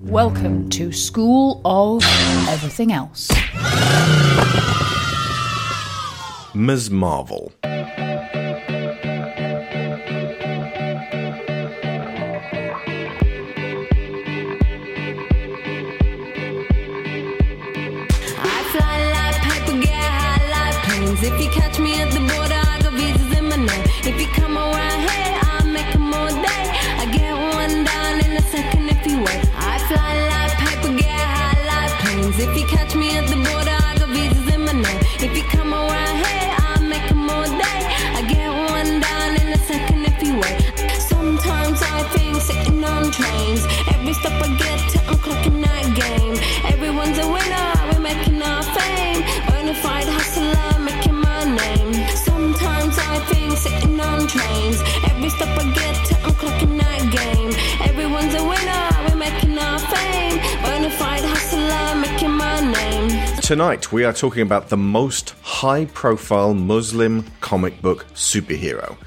Welcome to School of Everything Else. Ms. Marvel. I fly like paper, get high like planes. If you catch me at the border, you catch me at the border, I got visas. If you come around here, I'll make 'em all day. I get one in a second if you wait. Sometimes I think sitting on trains. Every step I Tonight, we are talking about the most high profile Muslim comic book superhero.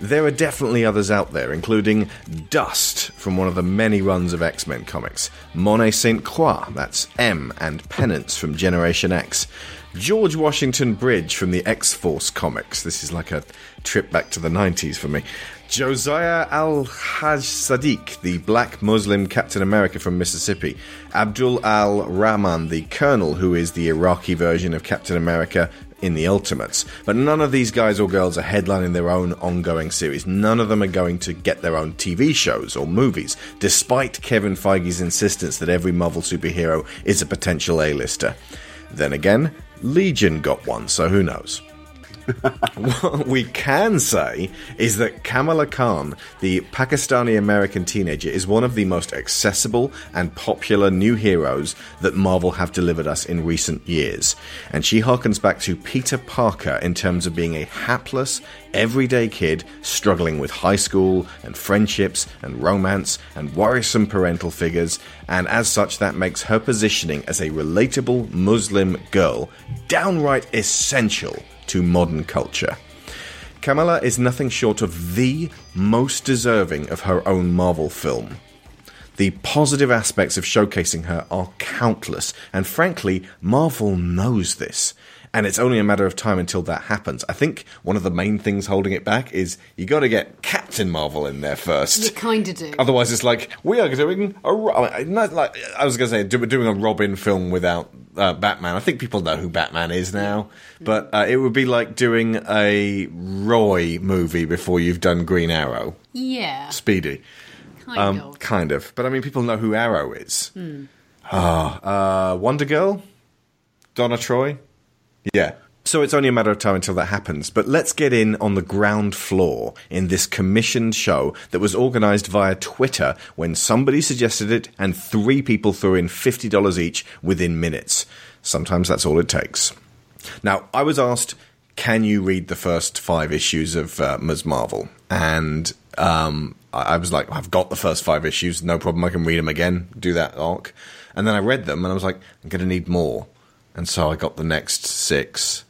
There are definitely others out there, including Dust from one of the many runs of X Men comics, Monet St. Croix, that's M, and Penance from Generation X, George Washington Bridge from the X Force comics. This is like a trip back to the 90s for me. Josiah Al Haj Sadiq, the black Muslim Captain America from Mississippi. Abdul Al Rahman, the Colonel, who is the Iraqi version of Captain America in the Ultimates. But none of these guys or girls are headlining their own ongoing series. None of them are going to get their own TV shows or movies, despite Kevin Feige's insistence that every Marvel superhero is a potential A-lister. Then again, Legion got one, so who knows? What we can say is that Kamala Khan, the Pakistani American teenager, is one of the most accessible and popular new heroes that Marvel have delivered us in recent years. And she harkens back to Peter Parker in terms of being a hapless, everyday kid struggling with high school and friendships and romance and worrisome parental figures. And as such, that makes her positioning as a relatable Muslim girl downright essential to modern culture. Kamala is nothing short of the most deserving of her own Marvel film. The positive aspects of showcasing her are countless, and frankly, Marvel knows this. And it's only a matter of time until that happens. I think one of the main things holding it back is you got to get Captain Marvel in there first. You kind of do. Otherwise, it's like we are doing a. Ro- I mean, not like I was going to say, do- doing a Robin film without uh, Batman. I think people know who Batman is now, but uh, it would be like doing a Roy movie before you've done Green Arrow, Yeah, Speedy, kind um, of. kind of. But I mean, people know who Arrow is. Ah, uh, Wonder Girl, Donna Troy, yeah. So it's only a matter of time until that happens. But let's get in on the ground floor in this commissioned show that was organized via Twitter when somebody suggested it and three people threw in $50 each within minutes. Sometimes that's all it takes. Now, I was asked, can you read the first five issues of uh, Ms. Marvel? And um, I was like, I've got the first five issues, no problem, I can read them again, do that arc. And then I read them and I was like, I'm going to need more. And so I got the next six.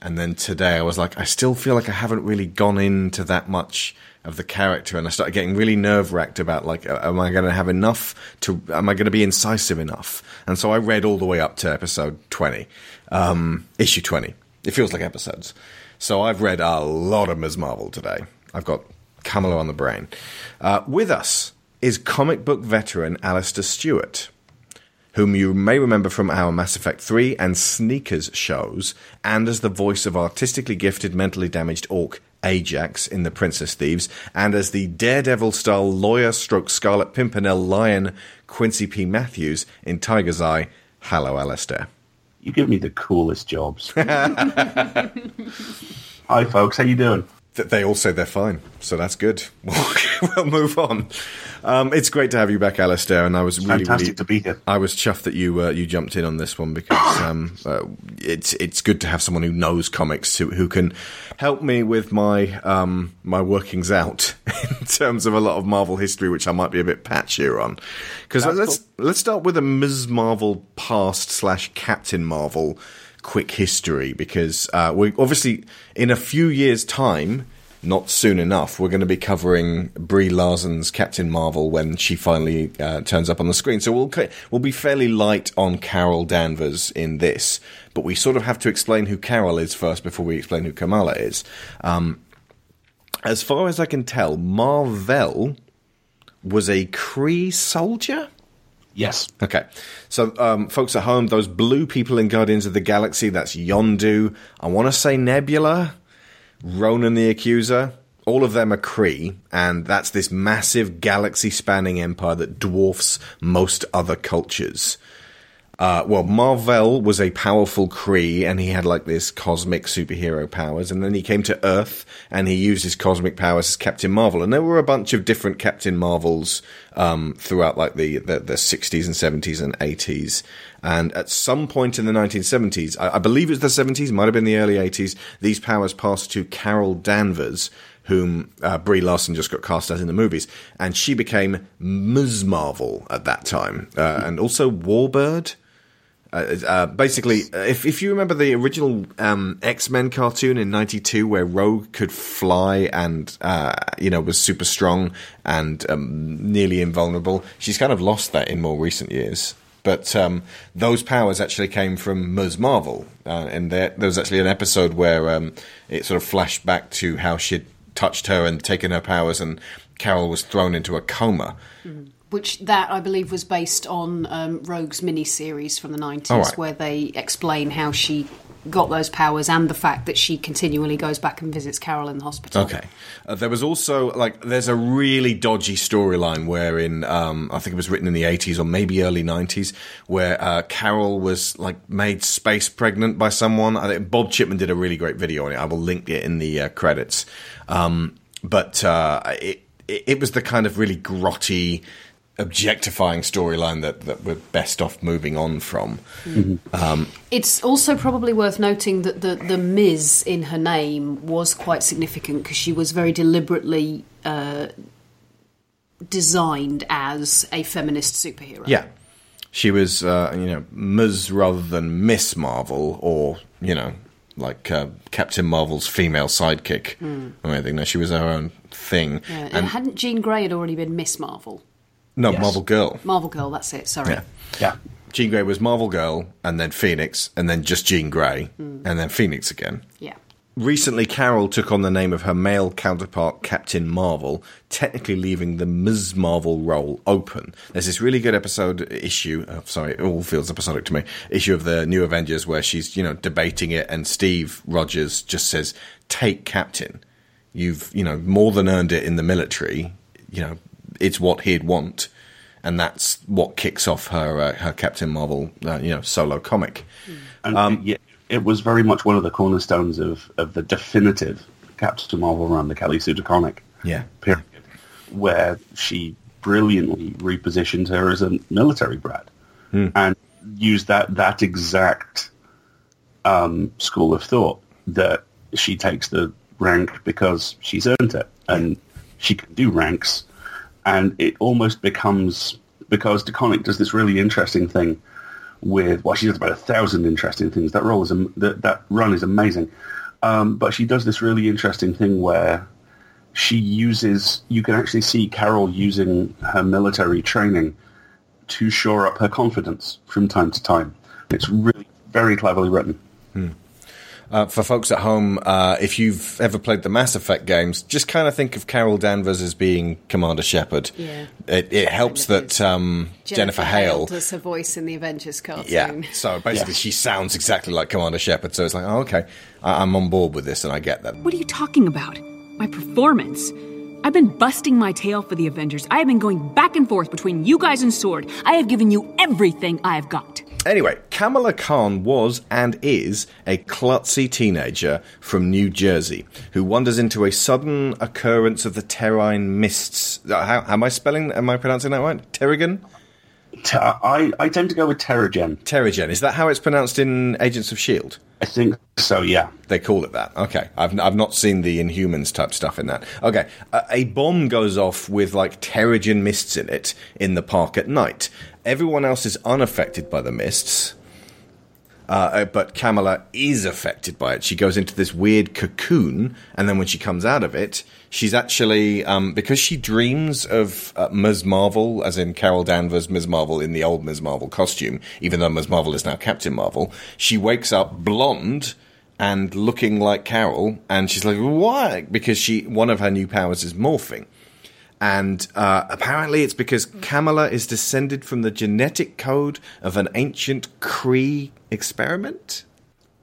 And then today I was like, I still feel like I haven't really gone into that much of the character. And I started getting really nerve wracked about like, am I going to have enough to, am I going to be incisive enough? And so I read all the way up to episode 20, um, issue 20. It feels like episodes. So I've read a lot of Ms. Marvel today. I've got Kamala on the brain. Uh, with us is comic book veteran Alistair Stewart whom you may remember from our Mass Effect 3 and Sneakers shows, and as the voice of artistically gifted, mentally damaged orc Ajax in The Princess Thieves, and as the Daredevil style lawyer stroke Scarlet Pimpernel lion Quincy P. Matthews in Tiger's Eye. Hello, Alistair. You give me the coolest jobs. Hi, folks. How you doing? Th- They all say they're fine, so that's good. we'll move on. Um, it's great to have you back, Alistair, and I was really, Fantastic really to be here. I was chuffed that you uh, you jumped in on this one because um, uh, it's it's good to have someone who knows comics who who can help me with my um, my workings out in terms of a lot of Marvel history, which I might be a bit patchier on. Because let's let's start with a Ms. Marvel past slash Captain Marvel quick history because uh, we obviously in a few years' time not soon enough, we're going to be covering Brie Larson's Captain Marvel when she finally uh, turns up on the screen. So we'll we'll be fairly light on Carol Danvers in this, but we sort of have to explain who Carol is first before we explain who Kamala is. Um, as far as I can tell, Marvel was a Cree soldier. Yes. Okay, so um, folks at home, those blue people in Guardians of the Galaxy, that's Yondu. I want to say Nebula, Ronan the Accuser. All of them are Kree, and that's this massive galaxy spanning empire that dwarfs most other cultures. Uh, well, Marvel was a powerful Kree, and he had like this cosmic superhero powers. And then he came to Earth, and he used his cosmic powers as Captain Marvel. And there were a bunch of different Captain Marvels um, throughout like the, the the 60s and 70s and 80s. And at some point in the 1970s, I, I believe it was the 70s, might have been the early 80s. These powers passed to Carol Danvers, whom uh, Brie Larson just got cast as in the movies, and she became Ms. Marvel at that time, uh, and also Warbird. Uh, uh, basically, uh, if if you remember the original um, X Men cartoon in '92, where Rogue could fly and uh, you know was super strong and um, nearly invulnerable, she's kind of lost that in more recent years. But um, those powers actually came from Ms. Marvel, and there, there was actually an episode where um, it sort of flashed back to how she'd touched her and taken her powers, and Carol was thrown into a coma. Which that I believe was based on um, Rogue's miniseries from the nineties, All right. where they explain how she got those powers and the fact that she continually goes back and visits Carol in the hospital. Okay. Uh, there was also like there's a really dodgy storyline wherein um, I think it was written in the 80s or maybe early 90s where uh, Carol was like made space pregnant by someone. I think Bob Chipman did a really great video on it. I will link it in the uh, credits. Um, but uh, it it was the kind of really grotty objectifying storyline that, that we're best off moving on from. It's also probably worth noting that the the Ms in her name was quite significant because she was very deliberately uh, designed as a feminist superhero. Yeah. She was, uh, you know, Ms. rather than Miss Marvel, or, you know, like uh, Captain Marvel's female sidekick or anything. No, she was her own thing. Yeah, and and hadn't Jean Grey had already been Miss Marvel? No, Yes. Marvel Girl. Marvel Girl, that's it. Sorry. Yeah. Yeah. Jean Grey was Marvel Girl, and then Phoenix, and then just Jean Grey, and then Phoenix again. Yeah. Recently, Carol took on the name of her male counterpart, Captain Marvel, technically leaving the Ms. Marvel role open. There's this really good episode issue. Uh, sorry, it all feels episodic to me. Issue of the New Avengers where she's you know debating it, and Steve Rogers just says, "Take Captain. You've you know more than earned it in the military. You know it's what he'd want." And that's what kicks off her uh, her Captain Marvel, uh, you know, solo comic. And Um, it, yeah, it was very much one of the cornerstones of, of the definitive Captain Marvel run, the Kelly Sue comic Yeah, period, where she brilliantly repositioned her as a military brat and used that that exact um, school of thought that she takes the rank because she's earned it and she can do ranks and it almost becomes because DeConnick does this really interesting thing with well she does about a thousand interesting things. That role is that, that run is amazing. Um, but she does this really interesting thing where she uses you can actually see Carol using her military training to shore up her confidence from time to time. It's really very cleverly written Uh, for folks at home, uh, if you've ever played the Mass Effect games, just kind of think of Carol Danvers as being Commander Shepard. Yeah. It, it helps Kind of that um, Jennifer, Hale. does her voice in the Avengers cartoon. Yeah. So basically, she sounds exactly like Commander Shepard. So it's like, oh, okay, I- I'm on board with this, and I get that. What are you talking about? My performance? I've been busting my tail for the Avengers. I have been going back and forth between you guys and Sword. I have given you everything I've got. Anyway, Kamala Khan was and is a klutzy teenager from New Jersey who wanders into a sudden occurrence of the Terrine mists. Uh, How, how am I spelling? Am I pronouncing that right? Terrigan? I, I tend to go with Terrigen Terrigen. Is that how it's pronounced in Agents of Shield? I think so yeah They call it that. Okay. I've, I've not seen the Inhumans type stuff in that. Okay. A, a bomb goes off with like Terrigen mists in it in the park at night. Everyone else is unaffected by the mists. Uh, but Kamala is affected by it. She goes into this weird cocoon, and then when she comes out of it, she's actually um, because she dreams of uh, Ms. Marvel, as in Carol Danvers, Ms. Marvel in the old Ms. Marvel costume, even though Ms. Marvel is now Captain Marvel. She wakes up blonde and looking like Carol, and she's like, "Why?" Because she one of her new powers is morphing. And uh, apparently, it's because Kamala is descended from the genetic code of an ancient Kree experiment.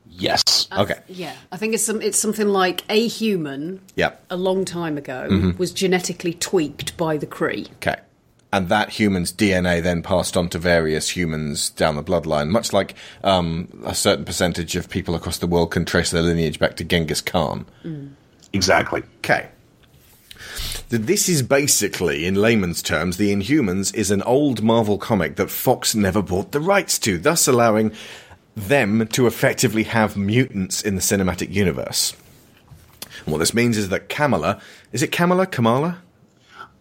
Yes. Okay. Yeah, I think it's some, it's something like a human Yep. a long time ago Mm-hmm. was genetically tweaked by the Kree. Okay. And that human's DNA then passed on to various humans down the bloodline, much like um, a certain percentage of people across the world can trace their lineage back to Genghis Khan. Exactly. Okay. This is basically, in layman's terms, The Inhumans is an old Marvel comic that Fox never bought the rights to, thus allowing them to effectively have mutants in the cinematic universe. And what this means is that Kamala, is it Kamala? Kamala?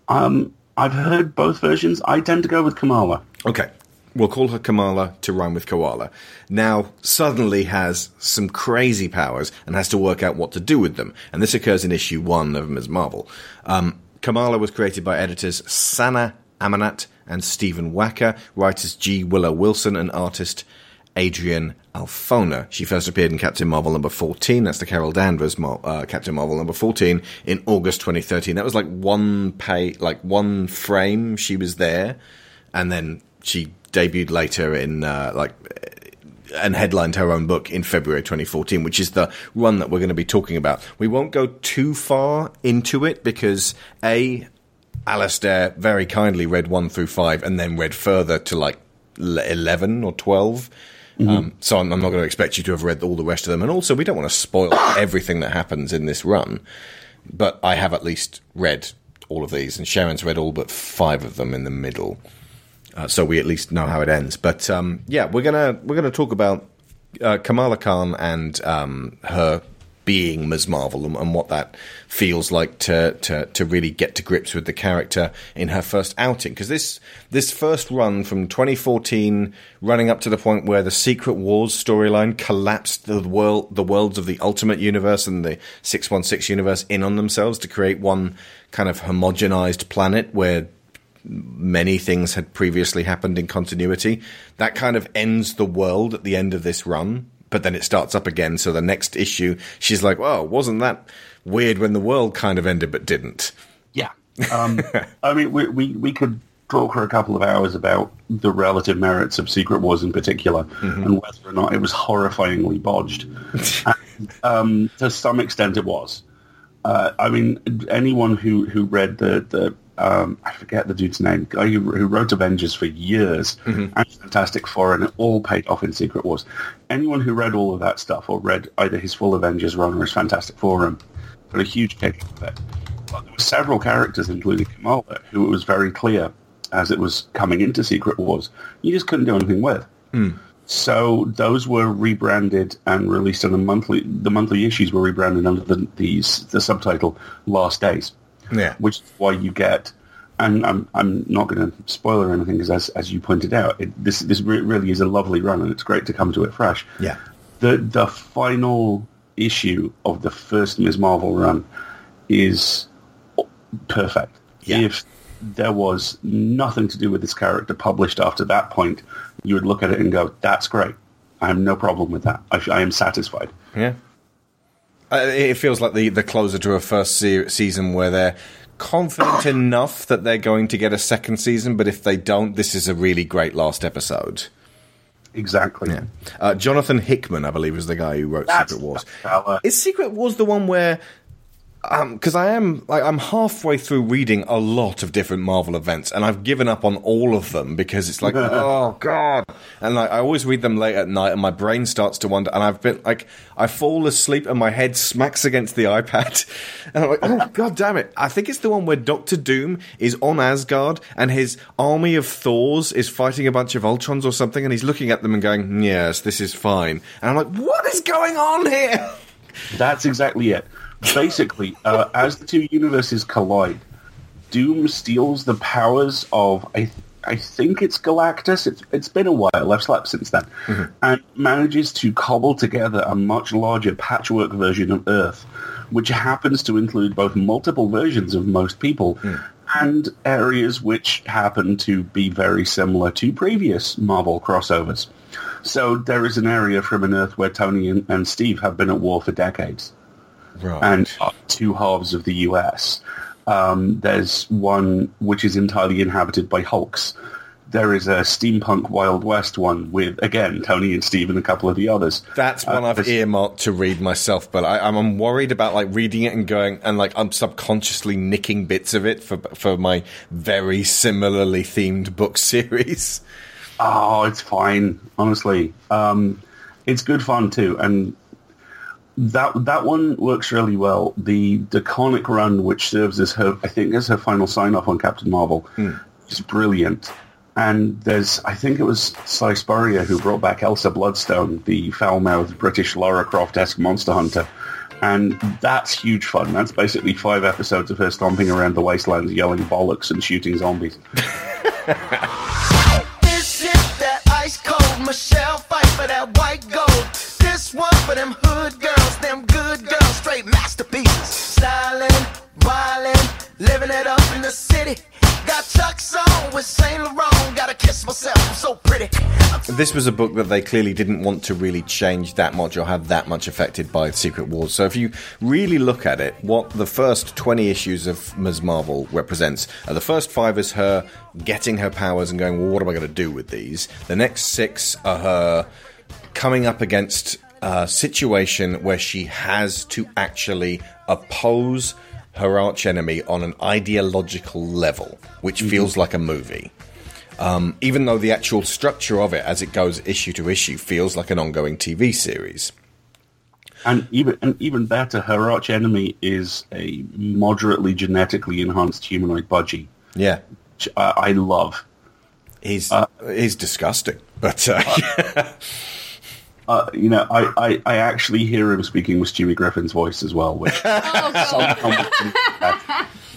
Um, I've heard both versions. I tend to go with Kamala. Okay. We'll call her Kamala to rhyme with koala. Now, suddenly has some crazy powers and has to work out what to do with them. And this occurs in issue one of Ms. Marvel. Um, Kamala was created by editors Sana Amanat and Stephen Wacker, writers G. Willow Wilson, and artist Adrian Alfona. She first appeared in Captain Marvel number 14. That's the Carol Danvers Mar- uh, Captain Marvel number 14 in August 2013. That was like one pay, like one frame. She was there, and then she debuted later in uh, like and headlined her own book in February 2014, which is the run that we're going to be talking about. We won't go too far into it because a Alastair very kindly read one through five and then read further to like 11 or 12. Um, so I'm, I'm not going to expect you to have read all the rest of them. And also, we don't want to spoil everything that happens in this run. But I have at least read all of these, and Sharon's read all but five of them in the middle. Uh, so we at least know how it ends. But um, yeah, we're gonna we're gonna talk about uh, Kamala Khan and um, her being Ms. Marvel and, and what that feels like to, to to really get to grips with the character in her first outing. Because this this first run from 2014, running up to the point where the Secret Wars storyline collapsed the world the worlds of the Ultimate Universe and the 616 universe in on themselves to create one kind of homogenized planet where many things had previously happened in continuity. That kind of ends the world at the end of this run, but then it starts up again. So the next issue, she's like, "Well, wasn't that weird when the world kind of ended but didn't?" Yeah. Um, I mean, we, we, we could talk for a couple of hours about the relative merits of Secret Wars in particular and whether or not it was horrifyingly bodged. and, um, to some extent it was. Uh, I mean, anyone who, who read the, the um, I forget the dude's name, guy who, who wrote Avengers for years and Fantastic Four, and it all paid off in Secret Wars. Anyone who read all of that stuff or read either his full Avengers run or his Fantastic Four run got a huge kick out of it. But there were several characters, including Kamala, who it was very clear as it was coming into Secret Wars, you just couldn't do anything with. So those were rebranded and released on the monthly. The monthly issues were rebranded under the these the subtitle "Last Days," Yeah. which is why you get. And I'm I'm not going to spoil or anything because as as you pointed out, it, this this re- really is a lovely run and it's great to come to it fresh. Yeah. The the final issue of the first Ms. Marvel run is perfect. Yeah. If there was nothing to do with this character published after that point, you would look at it and go, "That's great. I have no problem with that. I, I am satisfied." Yeah. Uh, it feels like the, the closer to a first se- season where they're confident enough that they're going to get a second season, but if they don't, this is a really great last episode. Exactly. Yeah. Uh, Jonathan Hickman, I believe, was the guy who wrote That's Secret Wars. Is Secret Wars the one where? Um, because I am like I'm halfway through reading a lot of different Marvel events, and I've given up on all of them because it's like, oh god, and like I always read them late at night, and my brain starts to wander, and I've been like, I fall asleep, and my head smacks against the iPad, and I'm like, oh god damn it! I think it's the one where Doctor Doom is on Asgard, and his army of Thors is fighting a bunch of Ultrons or something, and he's looking at them and going, yes, this is fine, and I'm like, what is going on here? That's exactly it. Basically, uh, as the two universes collide, Doom steals the powers of I, I think it's Galactus. It's it's been a while. I've slept since then, and manages to cobble together a much larger patchwork version of Earth, which happens to include both multiple versions of most people. And areas which happen to be very similar to previous Marvel crossovers. So there is an area from an Earth where Tony and, and Steve have been at war for decades Right. and two halves of the US. Um, there's one which is entirely inhabited by Hulks. There is a steampunk Wild West one with, again, Tony and Steve and a couple of the others. That's one Uh, I've there's- earmarked to read myself, but I, I'm, I'm worried about like reading it and going and like I'm subconsciously nicking bits of it for for my very similarly themed book series. Oh, it's fine, honestly. Um, it's good fun too, and that that one works really well. The Deconic run, which serves as her, I think, as her final sign off on Captain Marvel, hmm. is brilliant. And there's, I think it was Cy Spurrier who brought back Elsa Bloodstone, the foul-mouthed British Lara Croft-esque monster hunter. And that's huge fun. That's basically five episodes of her stomping around the wastelands, yelling bollocks and shooting zombies. This is that ice cold Michelle fight for that white gold. One for them hood girls, them good girls, straight masterpieces. Styling, wildin', living it up in the city. Got Chuck's on with Saint Laurent. Gotta kiss myself, I'm so pretty. This was a book that they clearly didn't want to really change that much or have that much affected by Secret Wars. So if you really look at it, what the first 20 issues of Ms. Marvel represents are the first five is her getting her powers and going, well, what am I going to do with these? The next six are her coming up against a situation where she has to actually oppose her archenemy on an ideological level, which feels like a movie. Um, even though the actual structure of it, as it goes issue to issue, feels like an ongoing TV series. And even and even better, her arch enemy is a moderately genetically enhanced humanoid budgie, Yeah, which I, I love. he's he's disgusting, but uh, Uh, Uh, you know, I, I, I actually hear him speaking with Stewie Griffin's voice as well, which oh,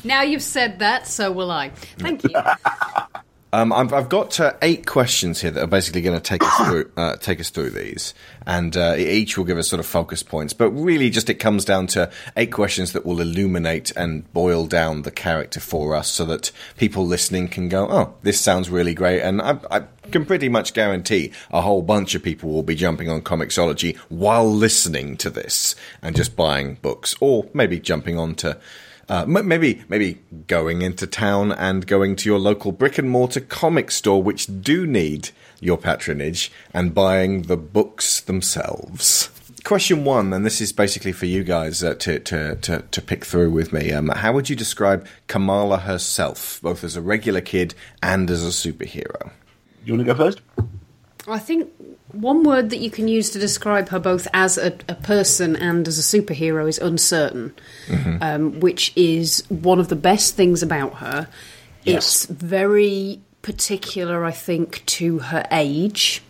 Now you've said that, so will I. Thank you. Um, I've, I've got uh, eight questions here that are basically going to take us through uh, take us through these, and uh, each will give us sort of focus points. But really, just it comes down to eight questions that will illuminate and boil down the character for us, so that people listening can go, "Oh, this sounds really great." And I, I can pretty much guarantee a whole bunch of people will be jumping on Comixology while listening to this and just buying books, or maybe jumping on to uh, maybe maybe going into town and going to your local brick and mortar comic store, which do need your patronage, and buying the books themselves. Question one, and this is basically for you guys uh, to, to, to, to pick through with me. Um, how would you describe Kamala herself, both as a regular kid and as a superhero? you want to go first? I think one word that you can use to describe her both as a, a person and as a superhero is uncertain, um, which is one of the best things about her. Yes. It's very particular, I think, to her age.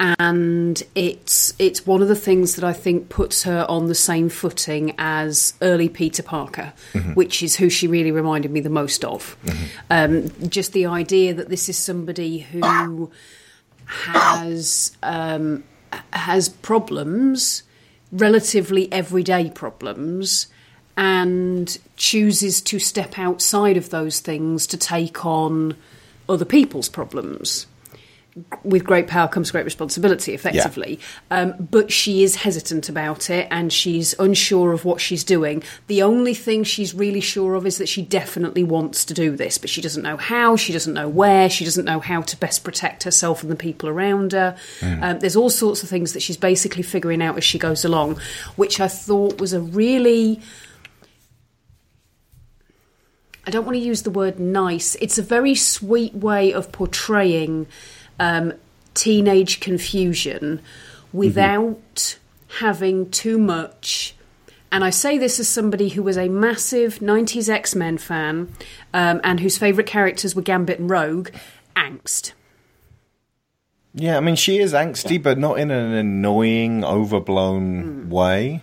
And it's it's one of the things that I think puts her on the same footing as early Peter Parker, which is who she really reminded me the most of. Um, just the idea that this is somebody who has um, has problems, relatively everyday problems, and chooses to step outside of those things to take on other people's problems. With great power comes great responsibility, effectively. Um, but she is hesitant about it and she's unsure of what she's doing. The only thing she's really sure of is that she definitely wants to do this, but she doesn't know how, she doesn't know where, she doesn't know how to best protect herself and the people around her. Um, there's all sorts of things that she's basically figuring out as she goes along, which I thought was a really. I don't want to use the word nice. It's a very sweet way of portraying um, teenage confusion without having too much. And I say this as somebody who was a massive 90s X Men fan um, and whose favourite characters were Gambit and Rogue, angst. Yeah, I mean, she is angsty, but not in an annoying, overblown way.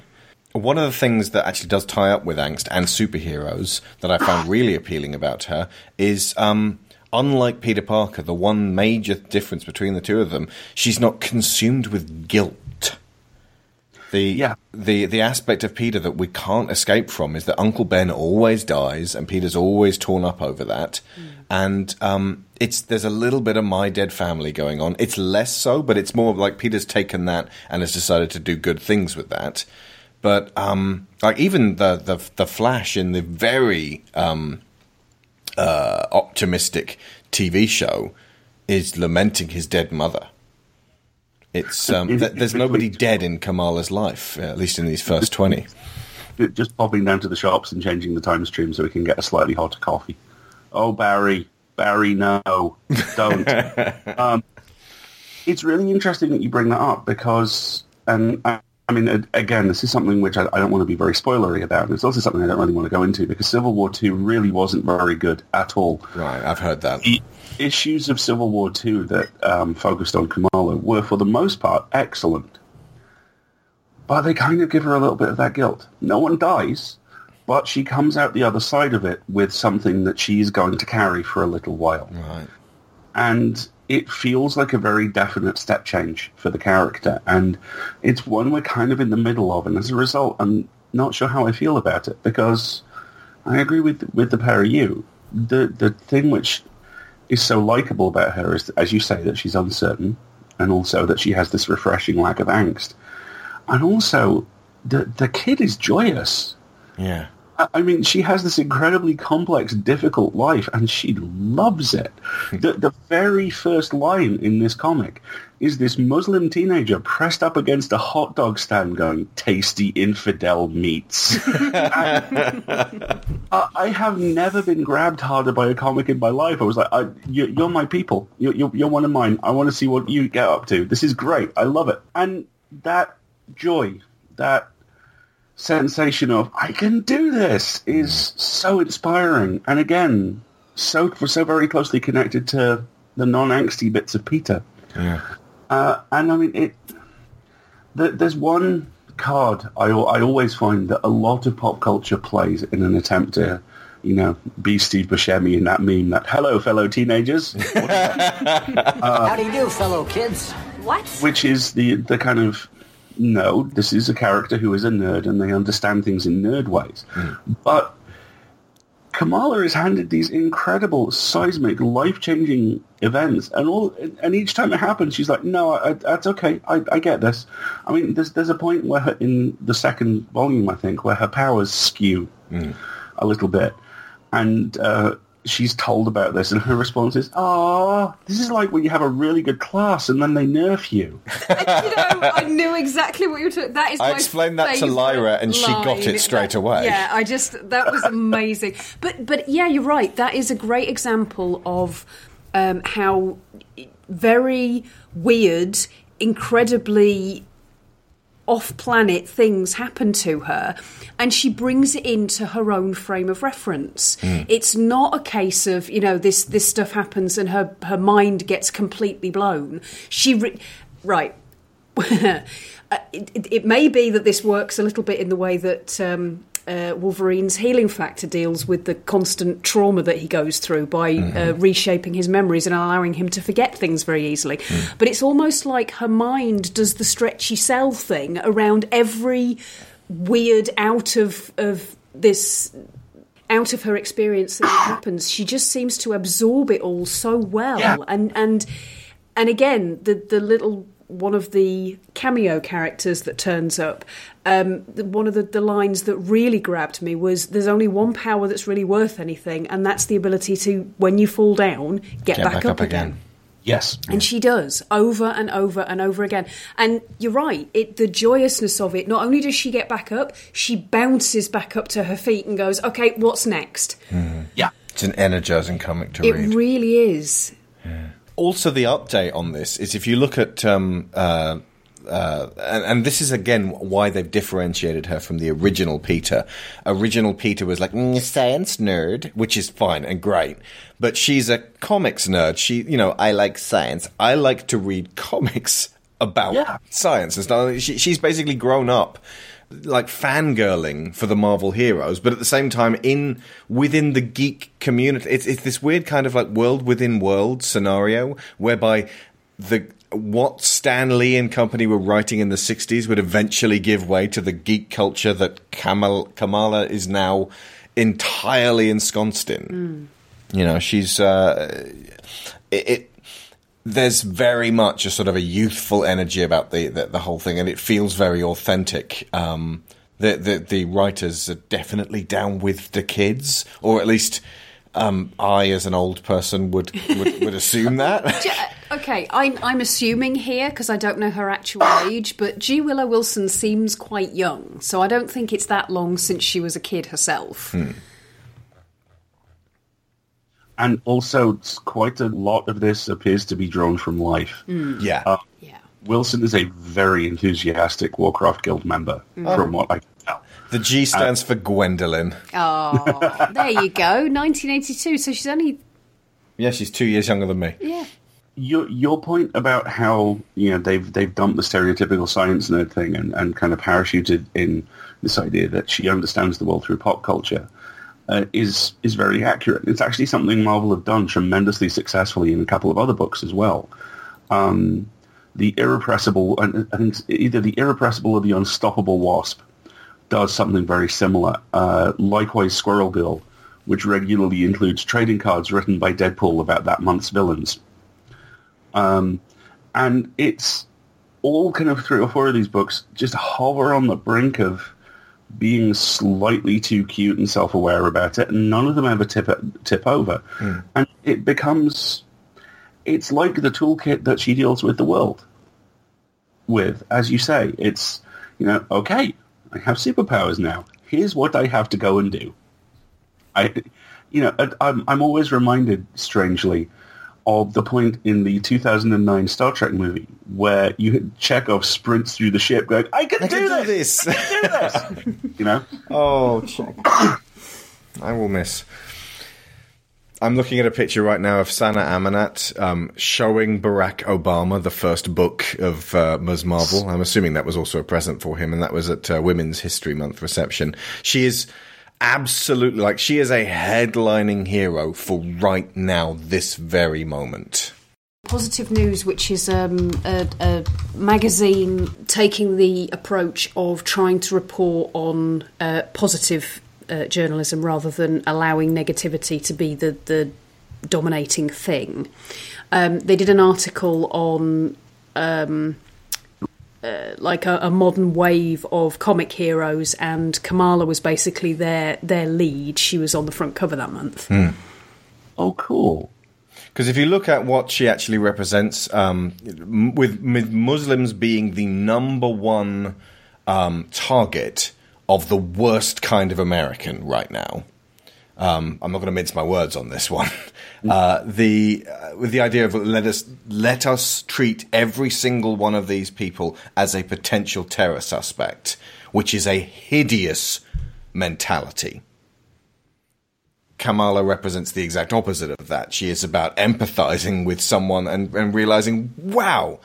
One of the things that actually does tie up with angst and superheroes that I found really appealing about her is um, unlike Peter Parker, the one major difference between the two of them, she's not consumed with guilt. The Yeah. the the aspect of Peter that we can't escape from is that Uncle Ben always dies, and Peter's always torn up over that. And um, it's there's a little bit of my dead family going on. It's less so, but it's more like Peter's taken that and has decided to do good things with that. But um, like even the the the Flash in the very um, uh, optimistic TV show is lamenting his dead mother. It's um, th- there's nobody dead in Kamala's life, at least in these first twenty. Just popping down to the shops and changing the time stream so we can get a slightly hotter coffee. Oh, Barry, Barry, no, don't. um, it's really interesting that you bring that up because, and I, I mean, again, this is something which I, I don't want to be very spoilery about, it's also something I don't really want to go into because Civil War Two really wasn't very good at all. Right, I've heard that. The issues of Civil War Two that um, focused on Kamala were, for the most part, excellent. But they kind of give her a little bit of that guilt. No one dies, but she comes out the other side of it with something that she's going to carry for a little while. Right. And it feels like a very definite step change for the character. And it's one we're kind of in the middle of. And as a result, I'm not sure how I feel about it because I agree with with the pair of you. The the thing which is so likable about her is, as you say, that she's uncertain, and also that she has this refreshing lack of angst, and also the the kid is joyous. Yeah. I mean, she has this incredibly complex, difficult life, and she loves it. Hmm. the, the very first line in this comic is this Muslim teenager pressed up against a hot dog stand going, tasty infidel meats. I, I have never been grabbed harder by a comic in my life. I was like, I, you, you're my people. You're, you're, you're one of mine. I want to see what you get up to. This is great. I love it. And that joy, that sensation of I can do this is so inspiring, and again, so so very closely connected to the non-angsty bits of Peter. Yeah. Uh, and I mean, it. Th- there's one card I I always find that a lot of pop culture plays in an attempt to, you know, be Steve Buscemi in that meme that "Hello, fellow teenagers," How do you do, fellow kids? What? which is the the kind of no, this is a character who is a nerd and they understand things in nerd ways. But Kamala is handed these incredible, seismic, life-changing events, and all, and each time it happens, she's like, "No, I, that's okay. I, I get this." I mean, there's there's a point where her, in the second volume, I think, where her powers skew a little bit, and uh, she's told about this, and her response is, "Oh, this is like when you have a really good class and then they nerf you." you know, I knew exactly what you were talking. That is. I explained that to Lyra and she got it straight That- away. Yeah, I just that was amazing. but but yeah, you're right. That is a great example of um, how very weird, incredibly off-planet things happen to her and she brings it into her own frame of reference. It's not a case of you know this this stuff happens and her her mind gets completely blown. She re- right. Uh, it, it, it may be that this works a little bit in the way that um, uh, Wolverine's healing factor deals with the constant trauma that he goes through by uh, reshaping his memories and allowing him to forget things very easily. But it's almost like her mind does the stretchy cell thing around every weird out of of this out of her experience that happens. She just seems to absorb it all so well, Yeah. and and and again, the the little one of the cameo characters that turns up. Um, one of the, the lines that really grabbed me was, "There's only one power that's really worth anything, and that's the ability to, when you fall down, get, back, up, again." Yes. And she does over and over and over again. And you're right, it the joyousness of it, not only does she get back up, she bounces back up to her feet and goes, Okay, what's next? Yeah. It's an energizing comic to It read. It really is. also, the update on this is if you look at, um, uh, uh, and, and this is again why they've differentiated her from the original Peter. Original Peter was like mm, science nerd, which is fine and great, but she's a comics nerd. She, you know, I like science. I like to read comics about Yeah. science and stuff. She, she's basically grown up like fangirling for the Marvel heroes, but at the same time, in within the geek community, it's, it's this weird kind of like world within world scenario whereby the what Stan Lee and company were writing in the '60s would eventually give way to the geek culture that Kamal, Kamala is now entirely ensconced in. You know, she's uh, it, it. There's very much a sort of a youthful energy about the the, the whole thing, and it feels very authentic. Um, the, the the writers are definitely down with the kids, or at least um, I, as an old person, would would, would assume that. J- Okay, I'm, I'm assuming here because I don't know her actual age, but G. Willow Wilson seems quite young, so I don't think it's that long since she was a kid herself. Hmm. And also, quite a lot of this appears to be drawn from life. Hmm. yeah, uh, Yeah. Wilson is a very enthusiastic Warcraft Guild member, hmm. from what I can tell. the G uh, stands for Gwendolyn. Oh, there you go, 1982. So she's only Yeah, she's two years younger than me. yeah. Your your point about how you know they've they've dumped the stereotypical science nerd thing and, and kind of parachuted in this idea that she understands the world through pop culture uh, is is very accurate. It's actually something Marvel have done tremendously successfully in a couple of other books as well. Um, the irrepressible, and I think either the irrepressible or the unstoppable wasp does something very similar. Uh, likewise, Squirrel Girl, which regularly includes trading cards written by Deadpool about that month's villains. Um, and it's all kind of three or four of these books just hover on the brink of being slightly too cute and self-aware about it, and none of them ever tip tip over. And it becomes, it's like the toolkit that she deals with the world with. As you say, it's, you know, okay, I have superpowers now. Here's what I have to go and do. I, you know, I'm, I'm always reminded, strangely, of the point in the 2009 Star Trek movie where you Chekhov sprints through the ship going, I can, I do, can do this! this. I can do this! you know? Oh, check. I will miss. I'm looking at a picture right now of Sana Amanat um, showing Barack Obama the first book of uh, Ms. Marvel. I'm assuming that was also a present for him, and that was at uh, Women's History Month reception. She is absolutely like she is a headlining hero for right now, this very moment. Positive News, which is um, a, a magazine taking the approach of trying to report on uh, positive uh, journalism rather than allowing negativity to be the, the dominating thing. Um, they did an article on um, uh, like a, a modern wave of comic heroes, and Kamala was basically their their lead. She was on the front cover that month. Oh, cool. Because if you look at what she actually represents, um, with, with Muslims being the number one um, target of the worst kind of American right now, um, I'm not going to mince my words on this one. Uh, the uh, with the idea of let us let us treat every single one of these people as a potential terror suspect, which is a hideous mentality. Kamala represents the exact opposite of that. She is about empathizing with someone and, and realizing, wow,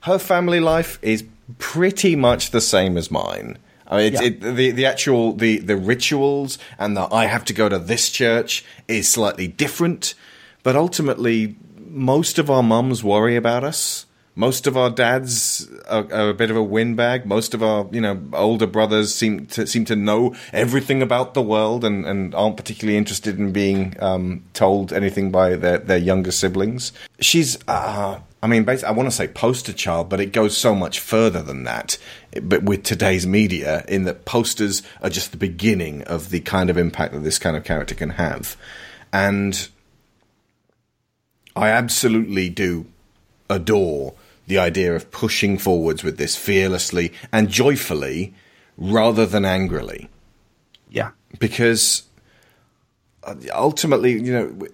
her family life is pretty much the same as mine. I mean, it's it, the the actual the the rituals and the I have to go to this church is slightly different, but ultimately, most of our mums worry about us. Most of our dads are, are a bit of a windbag. Most of our, you know, older brothers seem to seem to know everything about the world and, and aren't particularly interested in being um, told anything by their, their younger siblings. She's, uh, I mean, basically, I want to say poster child, but it goes so much further than that. But with today's media, in that posters are just the beginning of the kind of impact that this kind of character can have, and I absolutely do adore the idea of pushing forwards with this fearlessly and joyfully rather than angrily. Yeah. because uh, ultimately you know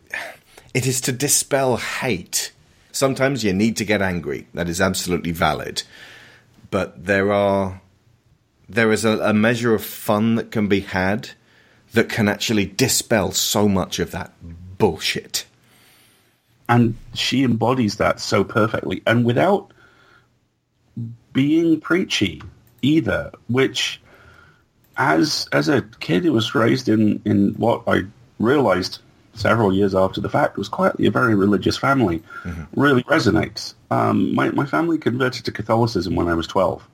it is to dispel hate. Sometimes you need to get angry. That is absolutely valid. But there are there is a, a measure of fun that can be had that can actually dispel so much of that bullshit and she embodies that so perfectly and without being preachy either which as as a kid who was raised in in what I realised several years after the fact was quietly a very religious family, really resonates. Um, my my family converted to Catholicism when I was twelve,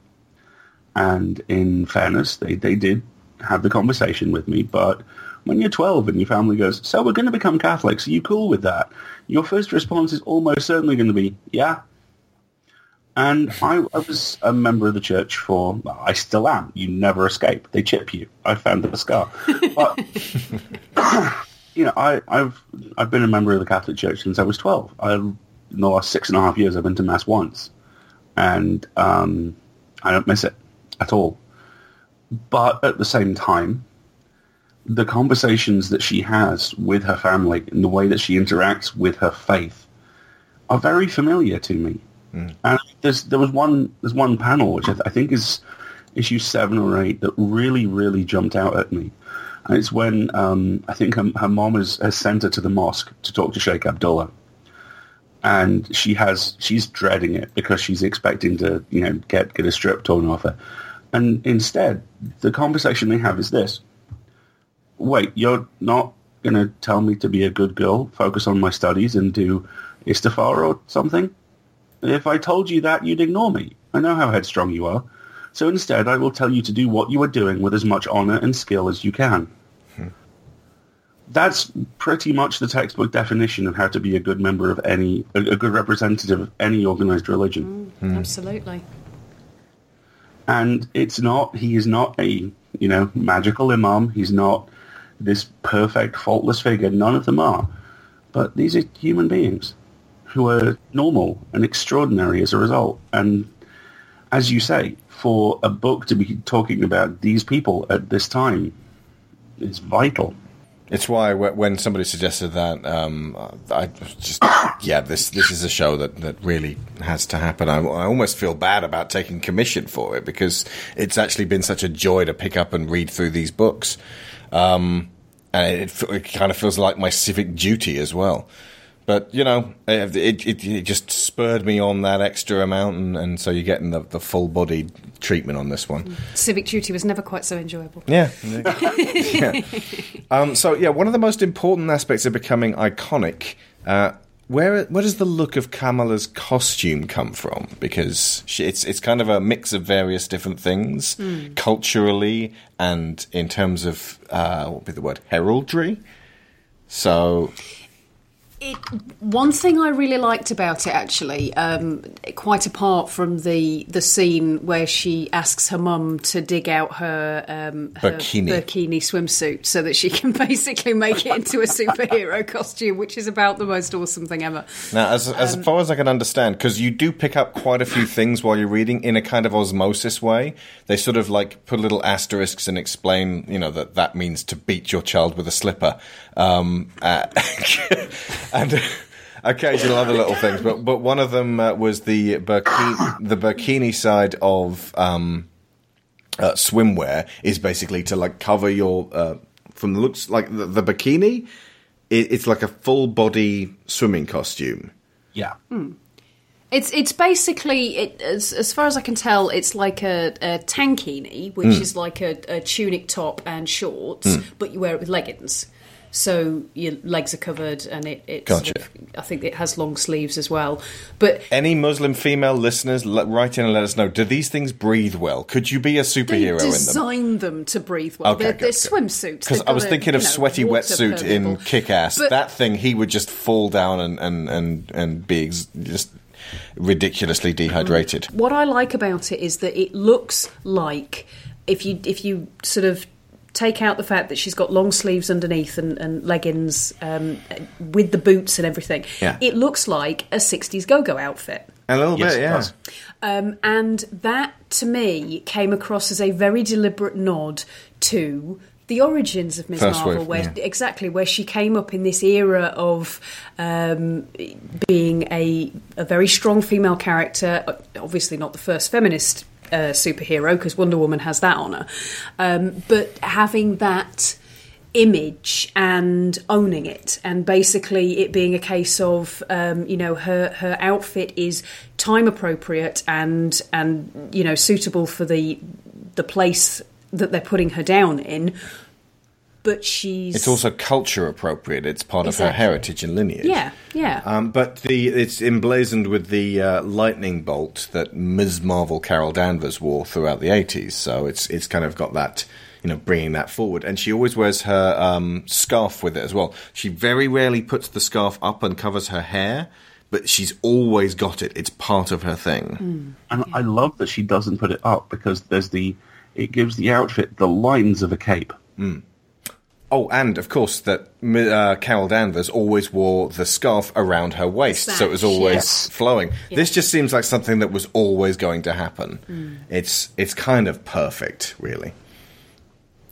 and in fairness, they they did have the conversation with me, but. When you're 12 and your family goes, so we're going to become Catholics, are you cool with that? Your first response is almost certainly going to be, yeah, and I, I was a member of the church for, well, I still am. You never escape. They chip you. I found the scar. But, you know, I, I've, I've been a member of the Catholic Church since I was 12. I, in the last six and a half years, I've been to Mass once. And um, I don't miss it at all. But at the same time, the conversations that she has with her family and the way that she interacts with her faith are very familiar to me. And there's there was one there's one panel which I, th- I think is issue seven or eight that really really jumped out at me, and it's when um, I think her, her mom has, has sent her to the mosque to talk to Sheikh Abdullah, and she has she's dreading it because she's expecting to you know get get a strip torn off her, and instead the conversation they have is this: Wait, you're not going to tell me to be a good girl, focus on my studies, and do istighfar or something? If I told you that, you'd ignore me. I know how headstrong you are. So instead, I will tell you to do what you are doing with as much honor and skill as you can. Hmm. That's pretty much the textbook definition of how to be a good member of any, a, a good representative of any organized religion. Mm, hmm. Absolutely. And it's not, he is not a, you know, magical imam. He's not this perfect, faultless figure. None of them are. But these are human beings who are normal and extraordinary as a result. And as you say, for a book to be talking about these people at this time is vital. It's why when somebody suggested that, um, I just yeah, this this is a show that, that really has to happen. I, I almost feel bad about taking commission for it because it's actually been such a joy to pick up and read through these books, um, and it, it kind of feels like my civic duty as well. But you know, it, it, it just spurred me on that extra amount, and, and so you're getting the, the full body treatment on this one. Civic duty was never quite so enjoyable. Yeah. yeah. Um, so yeah, one of the most important aspects of becoming iconic. Uh, where where does the look of Kamala's costume come from? Because she, it's it's kind of a mix of various different things, culturally and in terms of uh, what would be the word heraldry. So It, one thing I really liked about it, actually, um, quite apart from the the scene where she asks her mum to dig out her, um, her Bikini. bikini swimsuit so that she can basically make it into a superhero costume, which is about the most awesome thing ever. Now, as as far as I can understand, because you do pick up quite a few things while you're reading in a kind of osmosis way. They sort of like put little asterisks and explain, you know, that that means to beat your child with a slipper, um, uh, and. Occasional other little things, but but one of them uh, was the burkini, the burkini side of um, uh, swimwear is basically to like cover your uh, from the looks like the, the bikini. It, it's like a full body swimming costume. Yeah. It's it's basically it, as as far as I can tell, it's like a, a tankini, which Hmm. is like a, a tunic top and shorts, but you wear it with leggings. So your legs are covered, and it, it sort Gotcha. of, I think it has long sleeves as well. But Any Muslim female listeners, write in and let us know. Do these things breathe well? Could you be a they superhero in them? designed them to breathe well. Okay, they're, good, they're good. swimsuits. Because I was a, thinking of you know, sweaty wetsuit in. Kick Ass. That thing, he would just fall down and and and and be ex- just ridiculously dehydrated. what I like about it is that it looks like if you if you sort of take out the fact that she's got long sleeves underneath and, and leggings um, with the boots and everything, Yeah. it looks like a 60s go-go outfit. A little Yes, bit, it yeah. Um, and that, to me, came across as a very deliberate nod to the origins of Ms. First Marvel, wave, where yeah. exactly where she came up in this era of um, being a, a very strong female character. uh, Obviously, not the first feminist uh, superhero because Wonder Woman has that honour, um, but having that image and owning it and basically it being a case of um, you know her her outfit is time appropriate and and you know suitable for the the place that they're putting her down in. But she's It's also culture appropriate. It's part of her heritage and lineage. yeah, yeah. Um, but the it's emblazoned with the uh, lightning bolt that Ms. Marvel Carol Danvers wore throughout the eighties. So it's it's kind of got that you know bringing that forward. And she always wears her um, scarf with it as well. She very rarely puts the scarf up and covers her hair, but she's always got it. It's part of her thing. And I love that she doesn't put it up because there's the it gives the outfit the lines of a cape. Oh, and of course that uh, Carol Danvers always wore the scarf around her waist, so it was always yes. flowing. This just seems like something that was always going to happen. Hmm. It's it's kind of perfect, really.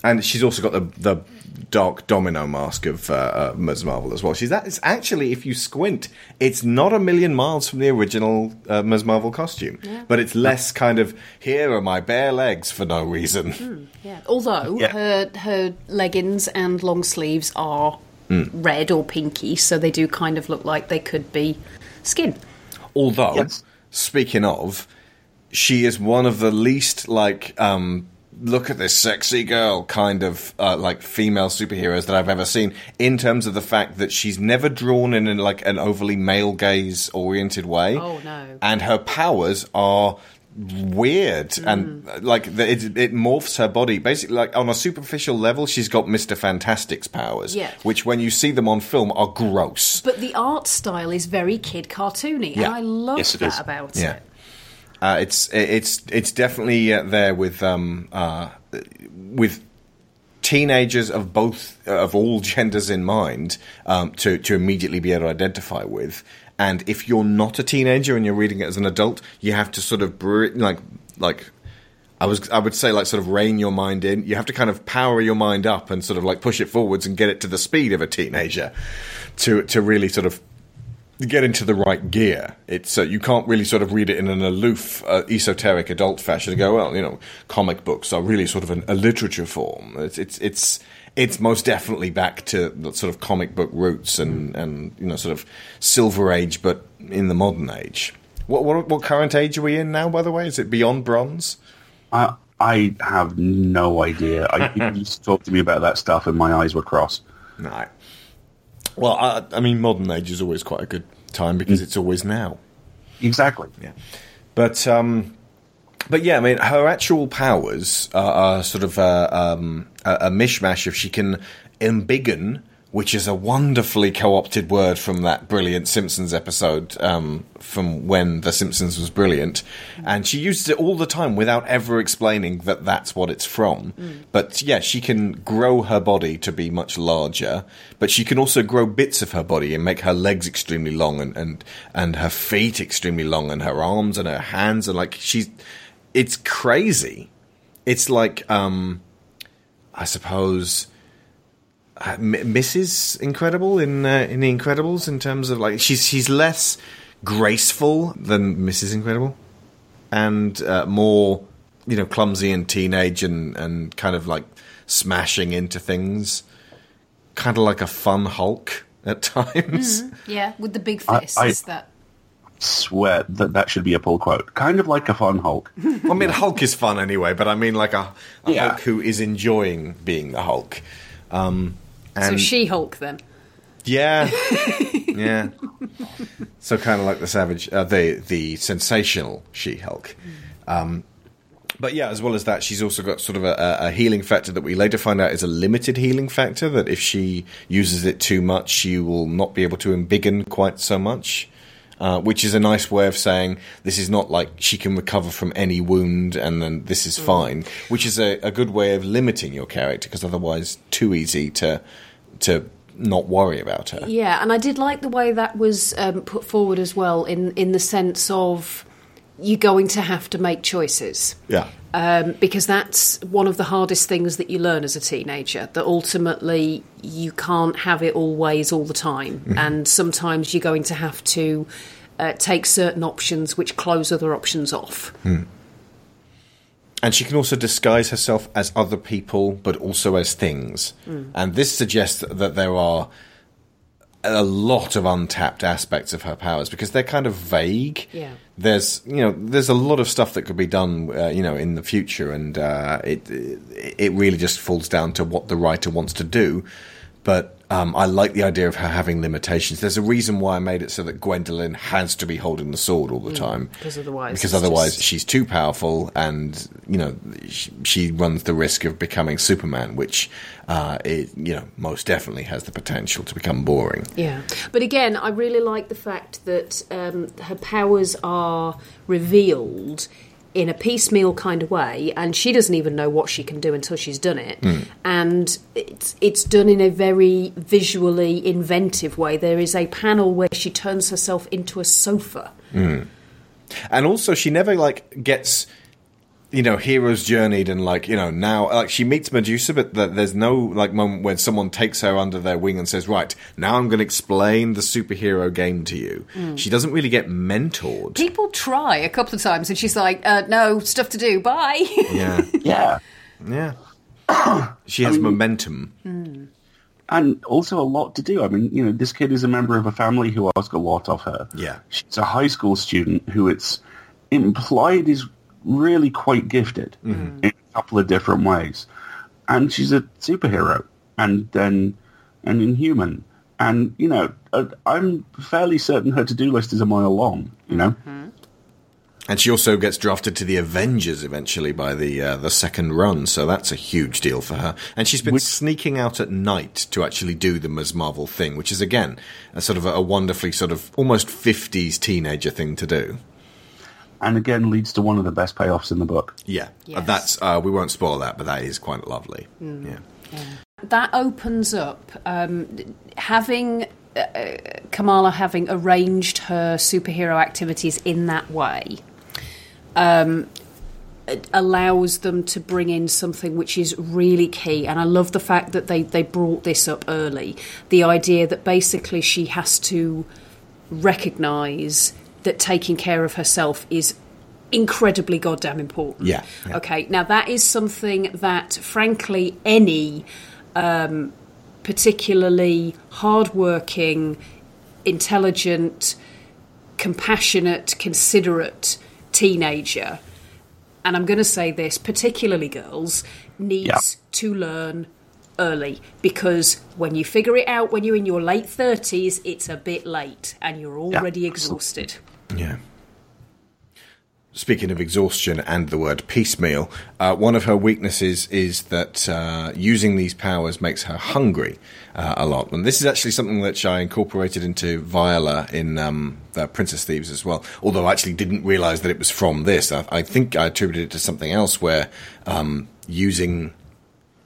And she's also got the the dark domino mask of uh, uh, Ms. Marvel as well. She's that. It's actually, if you squint, it's not a million miles from the original uh, Ms. Marvel costume, but it's less kind of here are my bare legs for no reason. Yeah. Although Yeah. her her leggings and long sleeves are Hmm. red or pinky, so they do kind of look like they could be skin. Although, Yes. speaking of, she is one of the least like um, look at this sexy girl kind of uh, like female superheroes that I've ever seen. In terms of the fact that she's never drawn in, like an overly male gaze oriented way. Oh, no. And her powers are weird and uh, like the, it, it morphs her body basically like on a superficial level she's got mr fantastic's powers Yeah. which when you see them on film are gross But the art style is very kid cartoony, Yeah. and I love Yes, that is. about Yeah. it. Uh, it's it's it's definitely uh, there with um uh with teenagers of both of all genders in mind um, to to immediately be able to identify with. And if you're not a teenager and you're reading it as an adult, you have to sort of brew it like like I was I would say like sort of rein your mind in. You have to kind of power your mind up and sort of like push it forwards and get it to the speed of a teenager to to really sort of get into the right gear. It's uh, you can't really sort of read it in an aloof, uh, esoteric adult fashion and go, well, you know, comic books are really sort of an, a literature form. It's it's it's it's most definitely back to the sort of comic book roots and and you know sort of silver age, but in the modern age. What what what current age are we in now? By the way, is it beyond bronze? I I have no idea. I, you used to talk to me about that stuff, and my eyes were cross. No. Well, I, I mean, modern age is always quite a good time because it's always now. Exactly. Yeah. But um, but yeah, I mean, her actual powers are, are sort of uh, um, a, a mishmash of she can embiggen, which is a wonderfully co-opted word from that brilliant Simpsons episode um, from when The Simpsons was brilliant, and she uses it all the time without ever explaining that that's what it's from. But yeah, she can grow her body to be much larger, but she can also grow bits of her body and make her legs extremely long and and, and her feet extremely long and her arms and her hands and like she's it's crazy. It's like um I suppose Mrs. Incredible in uh, in The Incredibles in terms of like she's she's less graceful than Mrs. Incredible and uh, more you know clumsy and teenage and and kind of like smashing into things kind of like a fun Hulk at times. Yeah, with the big I- fists. I- that Swear that that should be a pull quote. Kind of like a fun Hulk. I mean, Hulk is fun anyway, but I mean like a, a Yeah. Hulk who is enjoying being the Hulk. Um, so She Hulk then. Yeah, yeah. So kind of like the savage, uh, the the sensational She-Hulk. Um, but yeah, as well as that, she's also got sort of a, a healing factor that we later find out is a limited healing factor. That if she uses it too much, she will not be able to embiggen quite so much. Uh, which is a nice way of saying this is not like she can recover from any wound and then this is fine. Which is a, a good way of limiting your character because otherwise, too easy to to not worry about her. Yeah, and I did like the way that was um, put forward as well, in in the sense of you're going to have to make choices. Yeah. Um, because that's one of the hardest things that you learn as a teenager. That ultimately you can't have it always all the time, and sometimes you're going to have to uh, take certain options which close other options off. And she can also disguise herself as other people, but also as things. And this suggests that there are a lot of untapped aspects of her powers because they're kind of vague. Yeah. There's you know there's a lot of stuff that could be done uh, you know in the future, and uh, it it really just falls down to what the writer wants to do. But um, I like the idea of her having limitations. There's a reason why I made it so that Gwendolyn has to be holding the sword all the time. because otherwise because otherwise just- she's too powerful, and you know she, she runs the risk of becoming Superman, which uh, it, you know most definitely has the potential to become boring. Yeah, but again, I really like the fact that um, her powers are revealed in a piecemeal kind of way, and she doesn't even know what she can do until she's done it. Hmm. And it's it's done in a very visually inventive way. There is a panel where she turns herself into a sofa. Hmm. And also, she never like gets, you know, hero's journeyed and like you know now like she meets Medusa, but th- there's no like moment when someone takes her under their wing and says, "Right now, I'm going to explain the superhero game to you." She doesn't really get mentored. People try a couple of times, and she's like, uh, "No, stuff to do. Bye." yeah, Yeah. yeah. She has momentum. and also a lot to do. I mean, you know, this kid is a member of a family who ask a lot of her. Yeah. She's a high school student who it's implied is really quite gifted Mm-hmm. in a couple of different ways. And she's a superhero and then an inhuman. And, you know, uh, I'm fairly certain her to-do list is a mile long, you know? And she also gets drafted to the Avengers eventually by the uh, the second run, so that's a huge deal for her. And she's been sneaking out at night to actually do the Ms. Marvel thing, which is again a sort of a, a wonderfully sort of almost fifties teenager thing to do. And again leads to one of the best payoffs in the book. Yeah, Yes. Uh, that's uh, we won't spoil that, but that is quite lovely. Yeah, that opens up um, having uh, Kamala having arranged her superhero activities in that way. Um, it allows them to bring in something which is really key, and I love the fact that they they brought this up early. The idea that basically she has to recognise that taking care of herself is incredibly goddamn important. Yeah, yeah. Okay. Now that is something that, frankly, any um, particularly hardworking, intelligent, compassionate, considerate teenager, and I'm going to say this, particularly girls, needs Yeah. to learn early because when you figure it out when you're in your late 30s, it's a bit late and you're already exhausted. Yeah. Speaking of exhaustion and the word piecemeal, uh, one of her weaknesses is that uh, using these powers makes her hungry uh, a lot. And this is actually something that I incorporated into Viola in um, uh, Princess Thieves as well. Although I actually didn't realize that it was from this. I, I think I attributed it to something else where um, using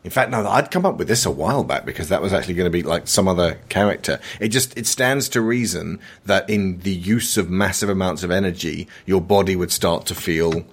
in fact, no, I'd come up with this a while back because that was actually going to be like some other character. It just it stands to reason that in the use of massive amounts of energy, your body would start to feel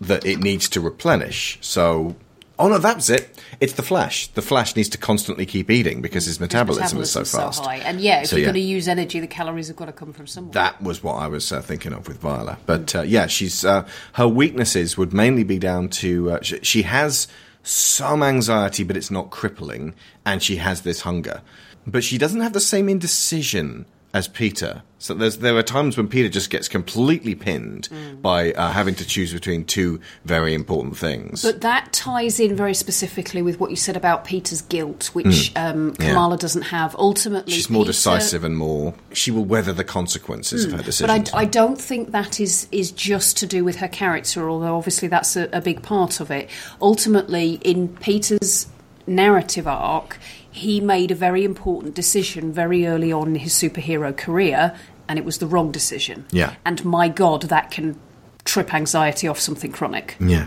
that it needs to replenish. So, oh no, that's it. It's the Flash. The Flash needs to constantly keep eating because his metabolism, is so Metabolism's fast. high. And yeah, if So, you're yeah. going to use energy, the calories have got to come from somewhere. That was what I was uh, thinking of with Viola. But uh, yeah, she's uh, her weaknesses would mainly be down to uh, sh- she has some anxiety, but it's not crippling, and she has this hunger. But she doesn't have the same indecision as Peter. So there's there are times when Peter just gets completely pinned by uh, having to choose between two very important things. But that ties in very specifically with what you said about Peter's guilt, which um, Kamala doesn't have. Ultimately. She's more Peter- decisive and more. She will weather the consequences of her decision. But. I, I don't think that is is just to do with her character, although obviously that's a, a big part of it. Ultimately, in Peter's narrative arc, he made a very important decision very early on in his superhero career, and it was the wrong decision. Yeah. And my God, that can trip anxiety off something chronic. yeah.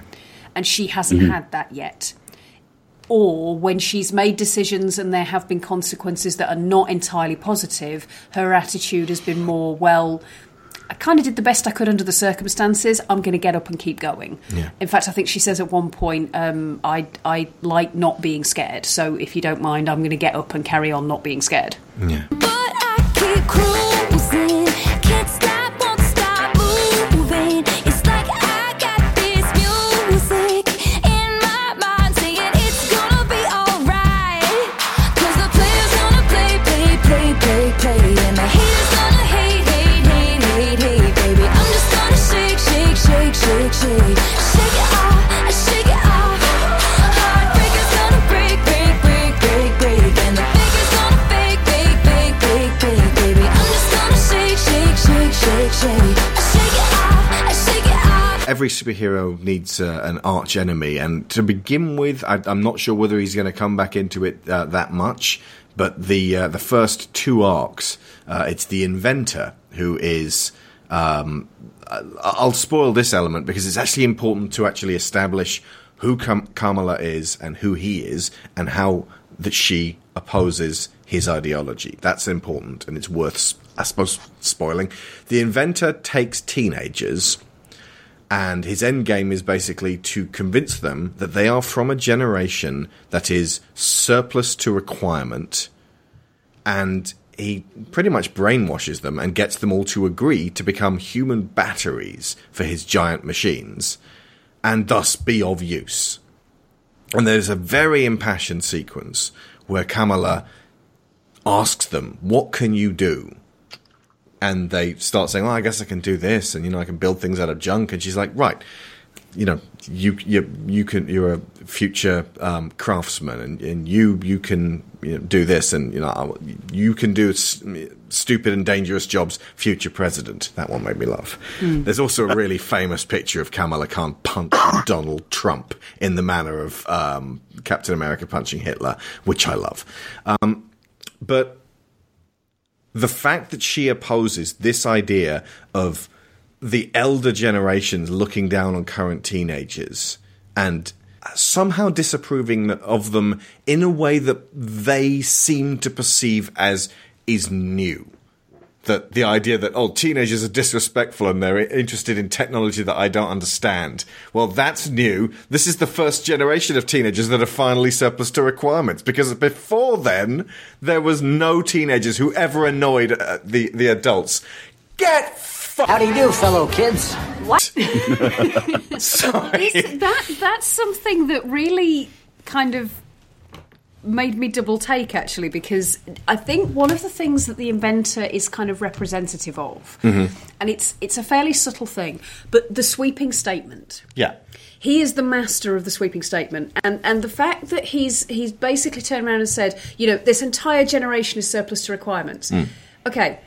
and she hasn't mm-hmm. had that yet. Or when she's made decisions and there have been consequences that are not entirely positive, her attitude has been more, well, I kind of did the best I could under the circumstances. I'm going to get up and keep going. Yeah. In fact, I think she says at one point, um, I, I like not being scared. So if you don't mind, I'm going to get up and carry on not being scared. Yeah. But I keep cruising, every superhero needs uh, an arch enemy, and to begin with, I, I'm not sure whether he's going to come back into it uh, that much. But the uh, the first two arcs, uh, it's the inventor who is. Um, I'll spoil this element because it's actually important to actually establish who Kam- Kamala is and who he is, and how that she opposes his ideology. That's important, and it's worth, I suppose, spoiling. The inventor takes teenagers and his end game is basically to convince them that they are from a generation that is surplus to requirement and he pretty much brainwashes them and gets them all to agree to become human batteries for his giant machines and thus be of use. And there's a very impassioned sequence where Kamala asks them, What can you do? And they start saying, "Oh, I guess I can do this, and you know, I can build things out of junk." And she's like, "Right, you know, you you you can you're a future um, craftsman, and, and you you can you know, do this, and you know, you can do s- stupid and dangerous jobs." Future president. That one made me laugh. There's also a really famous picture of Kamala Khan punching Donald Trump in the manner of um, Captain America punching Hitler, which I love. Um, but the fact that she opposes this idea of the elder generations looking down on current teenagers and somehow disapproving of them in a way that they seem to perceive as is new. That the idea that, oh, teenagers are disrespectful and they're interested in technology that I don't understand. Well, that's new. This is the first generation of teenagers that are finally surplus to requirements because before then, there was no teenagers who ever annoyed uh, the, the adults. Get! How do you do, fellow kids? Sorry. It's- that that's something that really kind of made me double take actually because I think one of the things that the inventor is kind of representative of, mm-hmm. and it's it's a fairly subtle thing, but the sweeping statement. Yeah. He is the master of the sweeping statement, and and the fact that he's he's basically turned around and said, you know, this entire generation is surplus to requirements. Mm. Okay,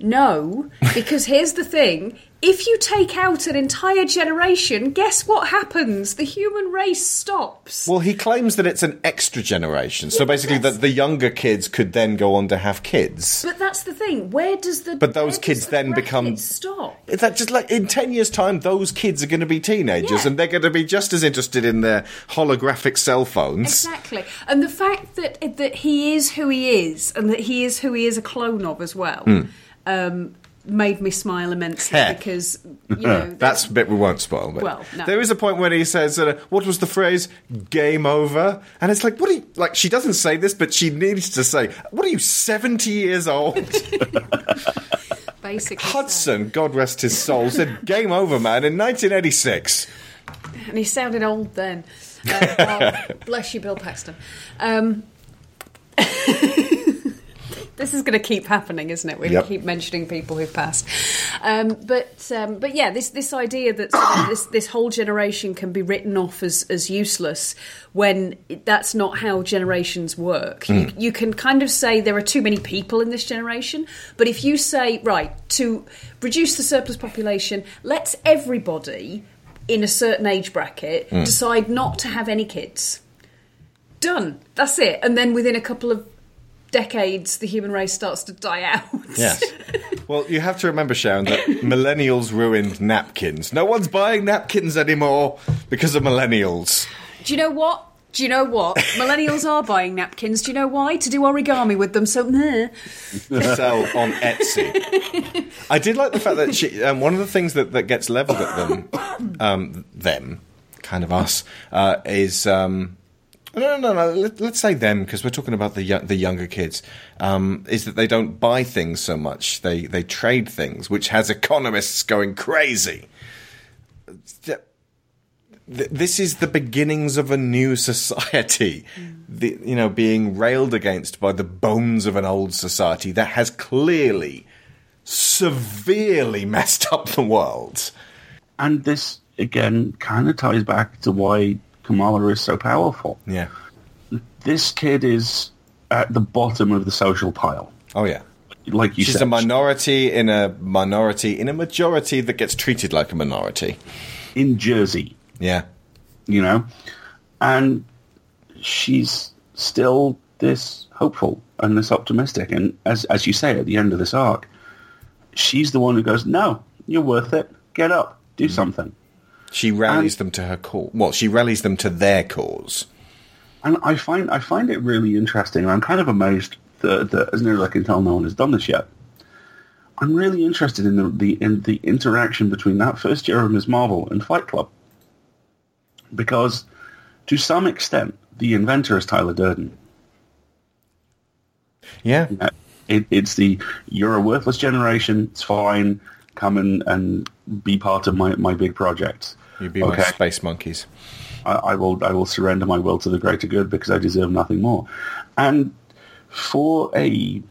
no, because here's the thing: if you take out an entire generation, guess what happens? The human race stops. Well, he claims that it's an extra generation. So Yeah, basically, that the younger kids could then go on to have kids. but that's the thing. Where does the But those kids the then become- stop? Is that just like in 10 years' time, those kids are going to be teenagers Yeah. and they're going to be just as interested in their holographic cell phones. Exactly, and the fact that that he is who he is, and that he is who he is a clone of as well, um, made me smile immensely Heh. because you know That's a bit we won't spoil. But Well, no. there is a point when he says, uh, "What was the phrase? Game over." And it's like, what are you like? She doesn't say this, but she needs to say, "What are you, seventy years old?" basically Hudson, God rest his soul, said, "Game over, man," in 1986. and he sounded old then. Uh, well, bless you, Bill Paxton. Um, this is going to keep happening, isn't it? We're Yep. keep mentioning people who've passed. Um, but um, but yeah, this this idea that sort of this this whole generation can be written off as as useless when that's not how generations work. You, you can kind of say there are too many people in this generation, but if you say right to reduce the surplus population, let's everybody in a certain age bracket decide not to have any kids. Done. That's it. And then within a couple of decades, the human race starts to die out. Yes. well, you have to remember, Sharon, that millennials ruined napkins. No one's buying napkins anymore because of millennials. Do you know what? Do you know what? Millennials are buying napkins. Do you know why? To do origami with them. So, meh. Sell on Etsy. I did like the fact that she, um, one of the things that, that gets leveled at them, um, them, kind of us, uh, is. Um, no, no, no, no. Let, let's say them because we're talking about the young, the younger kids. Um, is that they don't buy things so much; they they trade things, which has economists going crazy. This is the beginnings of a new society, the, you know, being railed against by the bones of an old society that has clearly, severely messed up the world. And this again kind of ties back to why Kamala is so powerful. Yeah. This kid is at the bottom of the social pile. Oh yeah. Like you said. She's said, a minority in a minority in a majority that gets treated like a minority. in Jersey, Yeah. you know, and she's still this hopeful and this optimistic. And as as you say at the end of this arc, she's the one who goes, "No, you're worth it. Get up, do mm-hmm. something." She rallies them to her cause. Well, she rallies them to their cause. And I find I find it really interesting. I'm kind of amazed that, that as near as I can tell, no one has done this yet. I'm really interested in the, the in the interaction between that first year of Ms. Marvel and Fight Club, because to some extent, the inventor is Tyler Durden. Yeah. It, it's the you're a worthless generation. It's fine. Come and, and be part of my, my big project. You be my Okay. space monkeys. I, I will I will surrender my will to the greater good because I deserve nothing more. And for a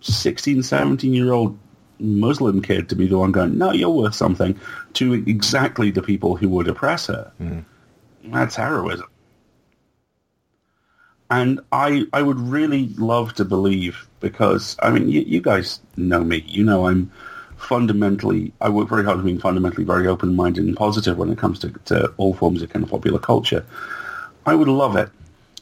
16, 17 year old Muslim kid to be the one going, no, you're worth something, to exactly the people who would oppress her, hmm. that's heroism. And I I would really love to believe because I mean you, you guys know me. You know I'm fundamentally I work very hard at being fundamentally very open minded and positive when it comes to, to all forms of kind of popular culture. I would love it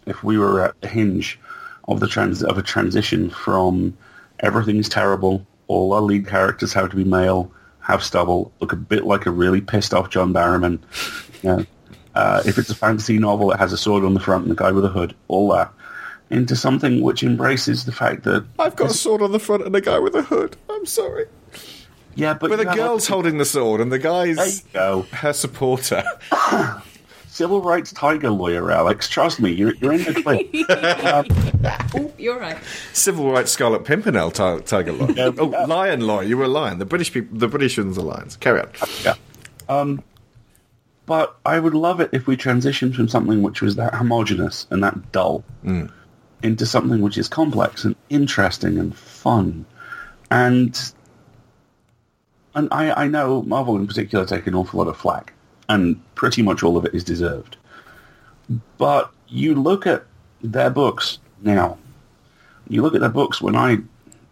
if we were at the hinge of the trans of a transition from everything's terrible, all our lead characters have to be male, have stubble, look a bit like a really pissed off John Barrowman. You know, uh, if it's a fantasy novel, it has a sword on the front and a guy with a hood, all that, into something which embraces the fact that I've got a sword on the front and a guy with a hood. I'm sorry. Yeah, but But the girl's a- holding the sword and the guy's her supporter. Civil rights tiger lawyer, Alex. Trust me, you're, you're in the clear. You're right. Civil rights Scarlet Pimpernel ti- tiger law. Yeah. oh, lion law. You were a lion. The British people, the British ones are lions. Carry on. Yeah. Um, but I would love it if we transitioned from something which was that homogenous and that dull into something which is complex and interesting and fun. And and I, I know Marvel in particular take an awful lot of flack, and pretty much all of it is deserved. But you look at their books now. You look at their books when I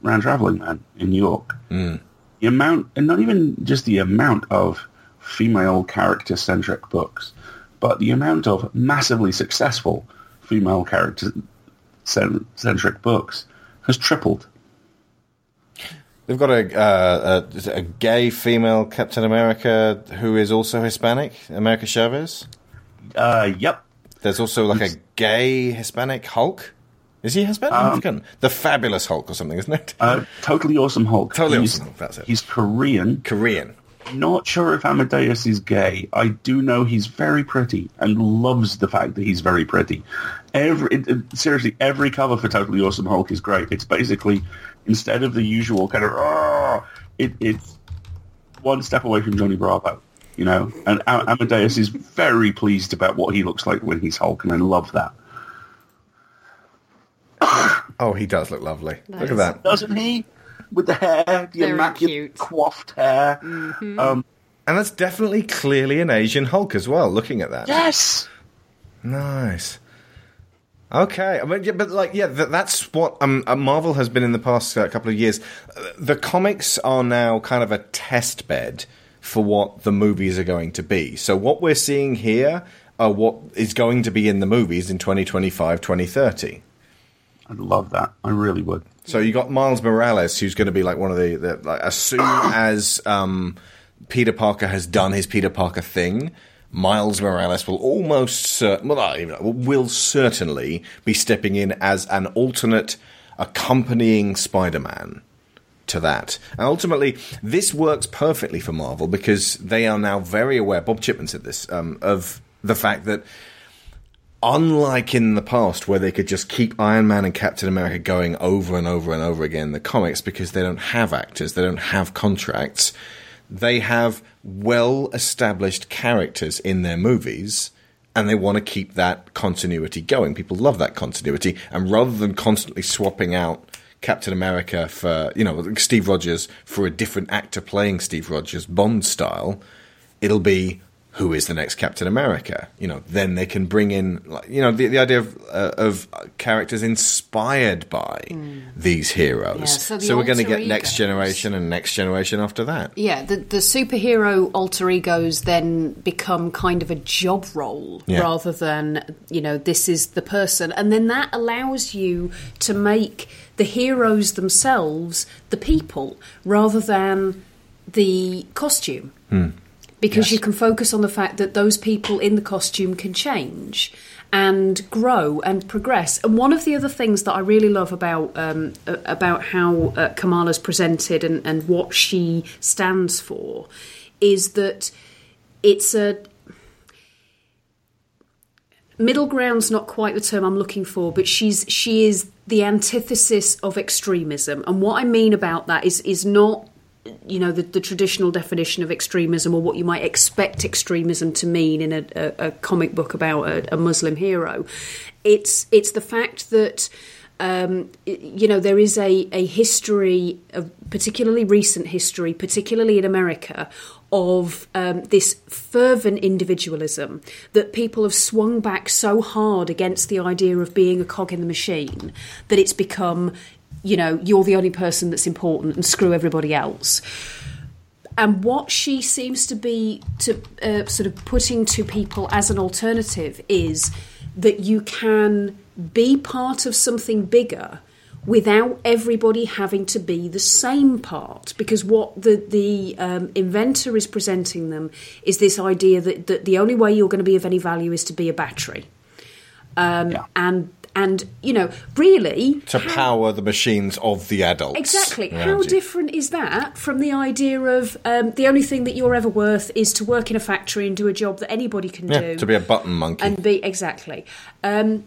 ran Traveling Man in New York mm. the amount, and not even just the amount of female character centric books, but the amount of massively successful female character centric books has tripled. They've got a, uh, a a gay female Captain America who is also Hispanic, America Chavez. Uh, yep. There's also like a gay Hispanic Hulk. Is he Hispanic? African? The Fabulous Hulk or something, isn't it? Uh, totally awesome Hulk. Totally He's- Awesome Hulk, that's it. He's Korean. Korean. Not sure if Amadeus is gay. I do know he's very pretty and loves the fact that he's very pretty. Every seriously, every cover for Totally Awesome Hulk is great. It's basically instead of the usual kind of it, it's one step away from Johnny Bravo, you know. And Amadeus is very pleased about what he looks like when he's Hulk, and I love that. Oh, he does look lovely. Look at that. Doesn't he? With the hair, the Very immaculate cute. coiffed hair. Um, And that's definitely clearly an Asian Hulk as well, looking at that. yes. Nice. Okay, I mean, yeah, but like, yeah, that, that's what um, uh, Marvel has been in the past uh, couple of years. The comics are now kind of a test bed for what the movies are going to be. So what we're seeing here are what is going to be in the movies in 2025, 2030. I'd love that. I really would. So you got Miles Morales, who's going to be like one of the, the like, as soon as um, Peter Parker has done his Peter Parker thing, Miles Morales will almost well, even, will certainly be stepping in as an alternate accompanying Spider-Man to that. And ultimately, this works perfectly for Marvel because they are now very aware. Bob Chipman said this um, of the fact that unlike in the past where they could just keep Iron Man and Captain America going over and over and over again in the comics because they don't have actors, they don't have contracts, they have well established characters in their movies and they want to keep that continuity going. People love that continuity and rather than constantly swapping out Captain America for, you know, Steve Rogers for a different actor playing Steve Rogers Bond style, it'll be who is the next Captain America? You know, then they can bring in, like, you know, the, the idea of, uh, of characters inspired by these heroes. Hmm. Yeah, so the we're going to get next generation and next generation after that. Yeah, the, the superhero alter egos then become kind of a job role Yeah. rather than, you know, this is the person. And then that allows you to make the heroes themselves the people rather than the costume. Because Yes. you can focus on the fact that those people in the costume can change and grow and progress. And one of the other things that I really love about um, about how uh, Kamala's presented and, and what she stands for is that it's a middle ground's not quite the term I'm looking for, but she's she is the antithesis of extremism. And what I mean about that is is not you know the, the traditional definition of extremism or what you might expect extremism to mean in a, a, a comic book about a, a Muslim hero. It's it's the fact that um, you know there is a, a history of particularly recent history, particularly in America, of um, this fervent individualism that people have swung back so hard against the idea of being a cog in the machine that it's become you know you're the only person that's important and screw everybody else. And what she seems to be to uh, sort of putting to people as an alternative is that you can be part of something bigger without everybody having to be the same part. Because what the the um, inventor is presenting them is this idea that, that the only way you're going to be of any value is to be a battery. Um, Yeah. and and you know really To power the machines of the adults. Exactly. How you. different is that from the idea of um, the only thing that you're ever worth is to work in a factory and do a job that anybody can Yeah, do? to be a button monkey. and be exactly um,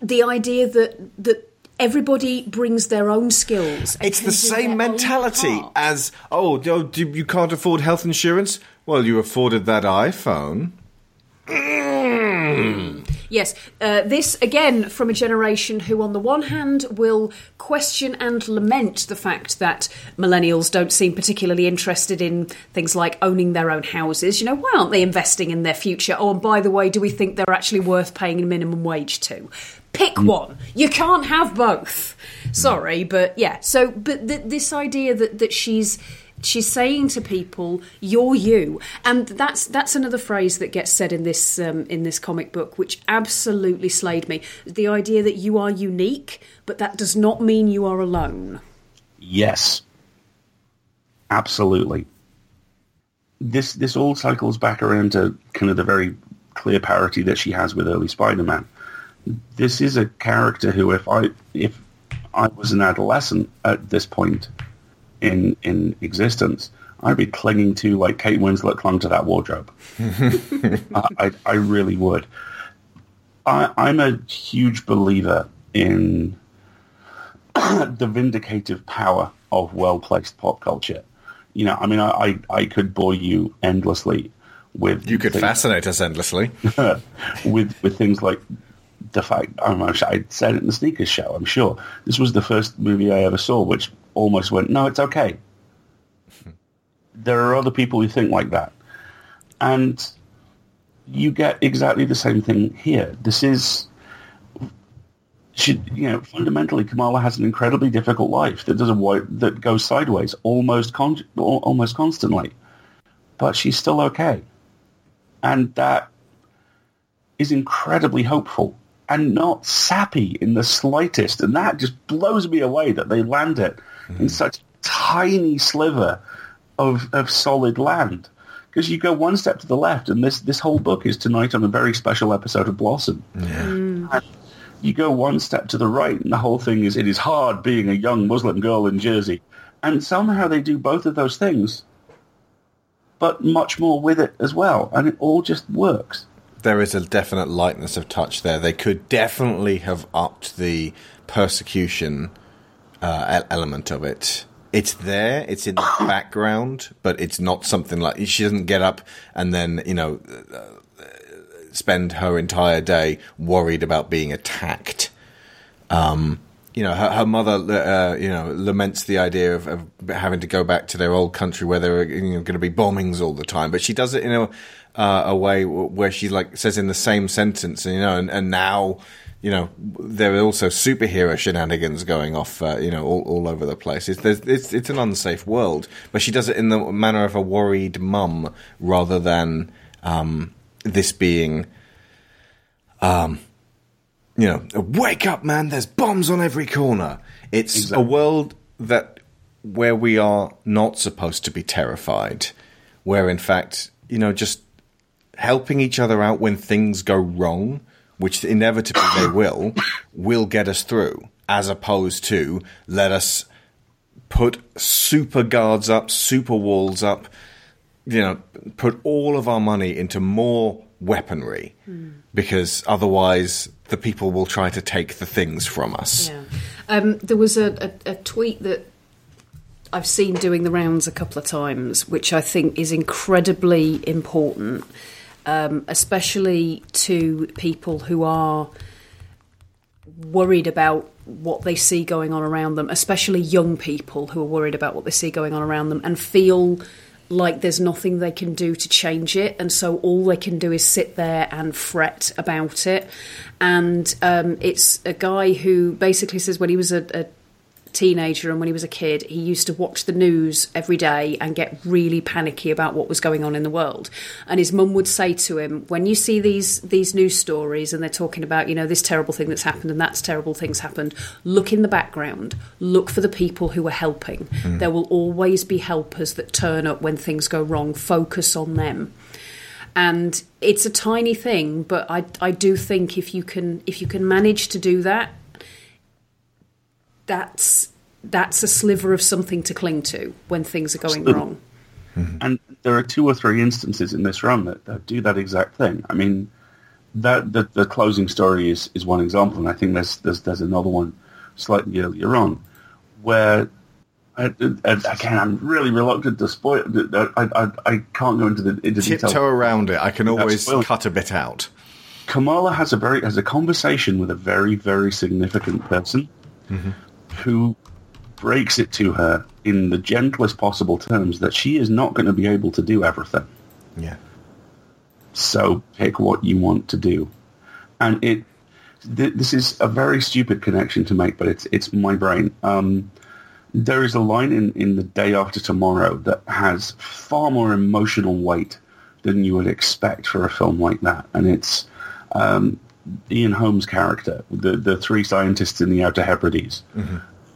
the idea that that everybody brings their own skills. It's the same mentality as oh, do- you can't afford health insurance. Well, you afforded that iPhone. Yes, uh, this again from a generation who, on the one hand, will question and lament the fact that millennials don't seem particularly interested in things like owning their own houses. You know, why aren't they investing in their future? Oh, and by the way, do we think they're actually worth paying a minimum wage to? Pick one. You can't have both. Sorry, but yeah. So, but th- this idea that that she's she's saying to people you're you and that's that's another phrase that gets said in this um, in this comic book which absolutely slayed me the idea that you are unique but that does not mean you are alone Yes. Absolutely. This this all cycles back around to kind of the very clear parity that she has with early Spider-Man. This is a character who, if I if I was an adolescent at this point in in existence, I'd be clinging to like Kate Winslet clung to that wardrobe. I, I I really would. I, I'm a huge believer in the vindicative power of well-placed pop culture. You know, I mean, I, I, I could bore you endlessly with You could things- fascinate us endlessly. with with things like the fact I, don't know, I said it in the sneakers show. I'm sure this was the first movie I ever saw, which almost went, no, it's okay. there are other people who think like that, and you get exactly the same thing here. This is. She, you know, fundamentally, Kamala has an incredibly difficult life that does a wi- that goes sideways almost con- almost constantly, but she's still okay, and that is incredibly hopeful and not sappy in the slightest. And that just blows me away that they land it in mm-hmm. such a tiny sliver of, of solid land. Because you go one step to the left, and this, this whole book is tonight on a very special episode of Blossom. Mm. And you go one step to the right, and the whole thing is it is hard being a young Muslim girl in Jersey. And somehow they do both of those things, but much more with it as well. And it all just works. there is a definite lightness of touch there. They could definitely have upped the persecution uh, element of it. It's there, it's in the background, but it's not something like she doesn't get up and then you know uh, spend her entire day worried about being attacked. Um, you know, her, her mother, uh, you know, laments the idea of, of having to go back to their old country where there are you know, going to be bombings all the time. But she does it in a, uh, away w- where she like says in the same sentence, you know, and, and now, you know, there are also superhero shenanigans going off, uh, you know, all, all over the place. It's, there's, it's it's an unsafe world, but she does it in the manner of a worried mum rather than um, this being um, you know, wake up, man! There's bombs on every corner. It's Exactly. a world that where we are not supposed to be terrified, where in fact, you know, just helping each other out when things go wrong, which inevitably they will, will get us through, as opposed to let us put super guards up, super walls up, you know, put all of our money into more weaponry because otherwise the people will try to take the things from us. Yeah. Um, there was a, a, a tweet that I've seen doing the rounds a couple of times, which I think is incredibly important, um, especially to people who are worried about what they see going on around them, especially young people who are worried about what they see going on around them and feel like there's nothing they can do to change it, and so all they can do is sit there and fret about it. And um, it's a guy who basically says when he was a, a teenager and when he was a kid, he used to watch the news every day and get really panicky about what was going on in the world. And his mum would say to him, "When you see these these news stories and they're talking about, you know, this terrible thing that's happened and that's terrible things happened, look in the background. Look for the people who are helping. Hmm. There will always be helpers that turn up when things go wrong. Focus on them." And it's a tiny thing, but I I do think if you can if you can manage to do that, that's that's a sliver of something to cling to when things are going wrong. Mm-hmm. And there are two or three instances in this run that, that do that exact thing. I mean, that the, the closing story is, is one example, and I think there's there's there's another one slightly earlier on where. I, I, again, I'm really reluctant to spoil. I, I, I can't go into the into Tiptoe detail. around it. I can always cut a bit out. Kamala has a very has a conversation with a very very significant person mm-hmm. Who breaks it to her in the gentlest possible terms that she is not going to be able to do everything. Yeah. So pick what you want to do, and it. Th- this is a very stupid connection to make, but it's it's my brain. Um, there is a line in, in the day after tomorrow that has far more emotional weight than you would expect for a film like that, and it's um, Ian Holm's character, the the three scientists in the Outer Hebrides,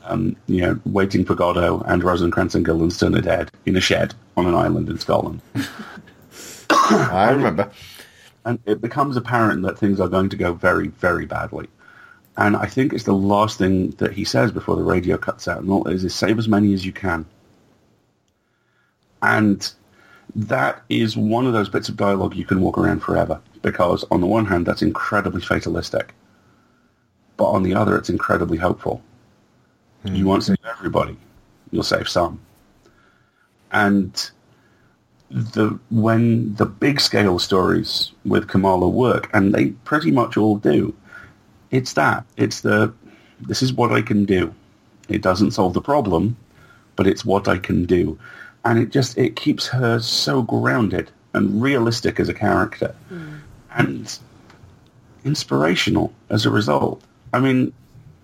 um, you know, waiting for Godot and Rosencrantz and Guildenstern are dead in a shed on an island in Scotland. I remember. and it becomes apparent that things are going to go very, very badly. And I think it's the last thing that he says before the radio cuts out. And all it is is save as many as you can. And that is one of those bits of dialogue you can walk around forever. Because on the one hand, that's incredibly fatalistic. But on the other, it's incredibly hopeful. You won't save mm-hmm. everybody. You'll save some. And the when the big scale stories with Kamala work, and they pretty much all do, it's that. It's the this is what I can do. It doesn't solve the problem, but it's what I can do. And it just it keeps her so grounded and realistic as a character. Mm. And inspirational as a result. I mean,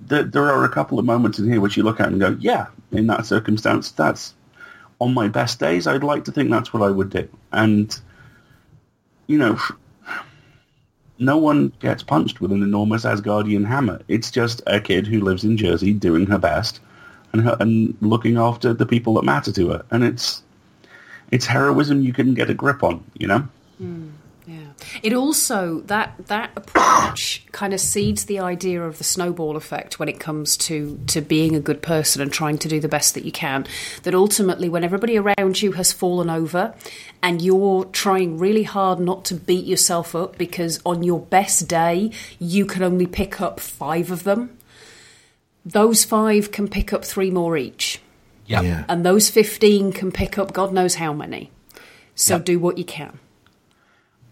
there, there are a couple of moments in here which you look at and go, yeah, in that circumstance, that's on my best days, I'd like to think that's what I would do. And, you know, no one gets punched with an enormous Asgardian hammer. It's just a kid who lives in Jersey doing her best and, her, and looking after the people that matter to her. And it's it's heroism you can get a grip on, you know? Yeah. It also that that approach kind of seeds the idea of the snowball effect when it comes to to being a good person and trying to do the best that you can. That ultimately, when everybody around you has fallen over, and you're trying really hard not to beat yourself up because on your best day you can only pick up five of them. Those five can pick up three more each, Yeah. and those fifteen can pick up God knows how many. So do what you can.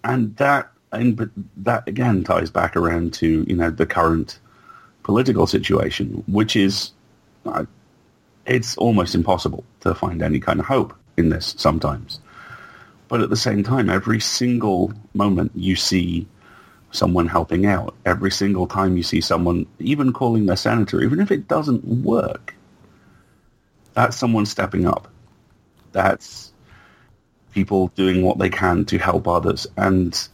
And that and that again ties back around to you know the current political situation, which is uh, it's almost impossible to find any kind of hope in this sometimes. But at the same time, every single moment you see someone helping out, every single time you see someone even calling their senator, even if it doesn't work, that's someone stepping up. That's people doing what they can to help others. And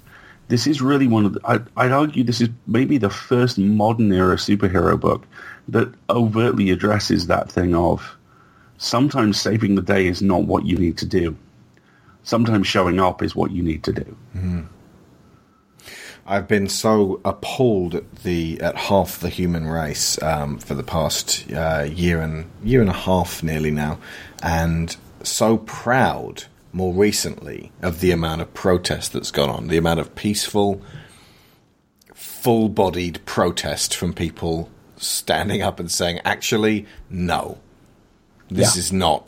this is really one of the, I, I'd argue this is maybe the first modern era superhero book that overtly addresses that thing of sometimes saving the day is not what you need to do. Sometimes showing up is what you need to do. I've been so appalled at the at half the human race um, for the past uh, year and year and a half nearly now, and so proud more recently of the amount of protest that's gone on, the amount of peaceful, full-bodied protest from people standing up and saying, "Actually, no, this Yeah. is not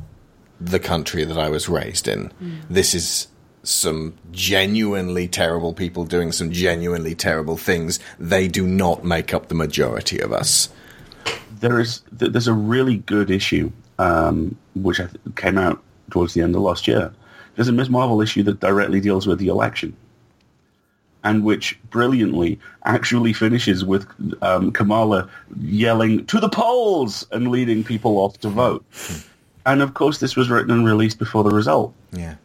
the country that I was raised in. This is some genuinely terrible people doing some genuinely terrible things. They do not make up the majority of us. there is there's a really good issue um, which came out towards the end of last year. There's a Ms. Marvel issue that directly deals with the election, and which brilliantly actually finishes with um, Kamala yelling "to the polls" and leading people off to vote. And of course, this was written and released before the result, Yeah.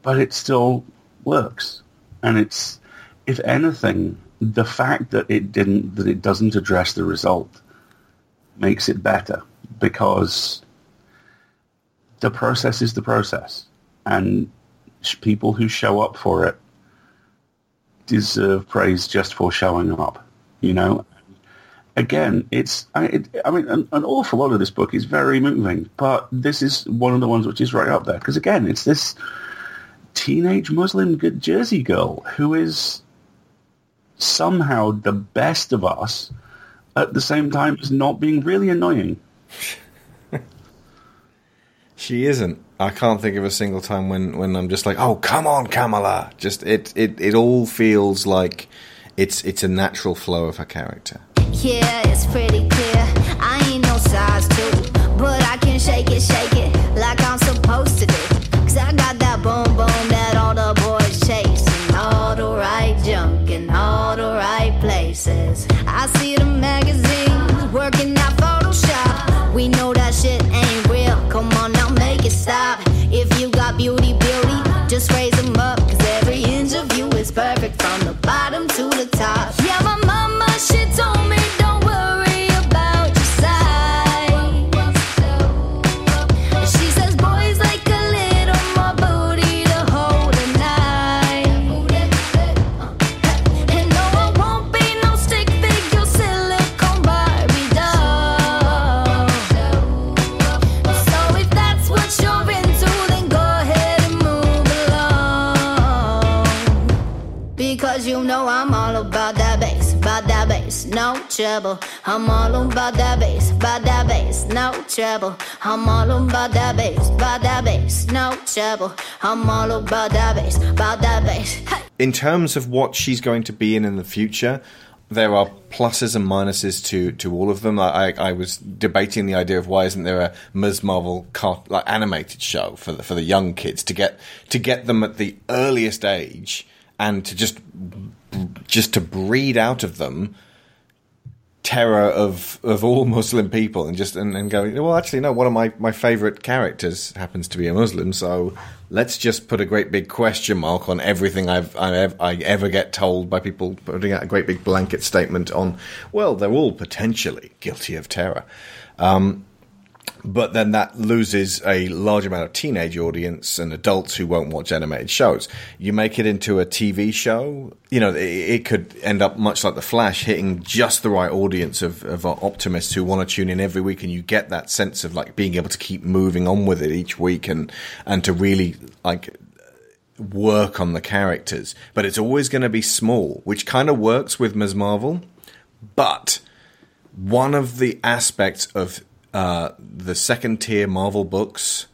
but it still works. And it's, if anything, the fact that it didn't, that it doesn't address the result makes it better because the process is the process and people who show up for it deserve praise just for showing up, you know? Again, it's, I, it, I mean, an, an awful lot of this book is very moving, but this is one of the ones which is right up there because again, it's this teenage Muslim Jersey girl who is somehow the best of us at the same time as not being really annoying. She isn't. I can't think of a single time when, when I'm just like, oh, come on, Kamala. Just it, it, it all feels like it's it's a natural flow of her character. Yeah, it's pretty clear. I ain't no size two, but I can shake it, shake it About that bass, about that bass. Hey. in terms of what she's going to be in in the future, there are pluses and minuses to, to all of them. I, I, I was debating the idea of why isn't there a Ms. Marvel like animated show for the for the young kids to get to get them at the earliest age and to just just to breed out of them terror of of all Muslim people and just and, and going well actually no one of my my favorite characters happens to be a Muslim so let's just put a great big question mark on everything I've I, ev- I ever get told by people putting out a great big blanket statement on well they're all potentially guilty of terror. Um, but then that loses a large amount of teenage audience and adults who won't watch animated shows. You make it into a TV show, you know, it, it could end up much like The Flash, hitting just the right audience of, of optimists who want to tune in every week, and you get that sense of like being able to keep moving on with it each week and and to really like work on the characters. But it's always going to be small, which kind of works with Ms. Marvel, but one of the aspects of uh, the second tier Marvel books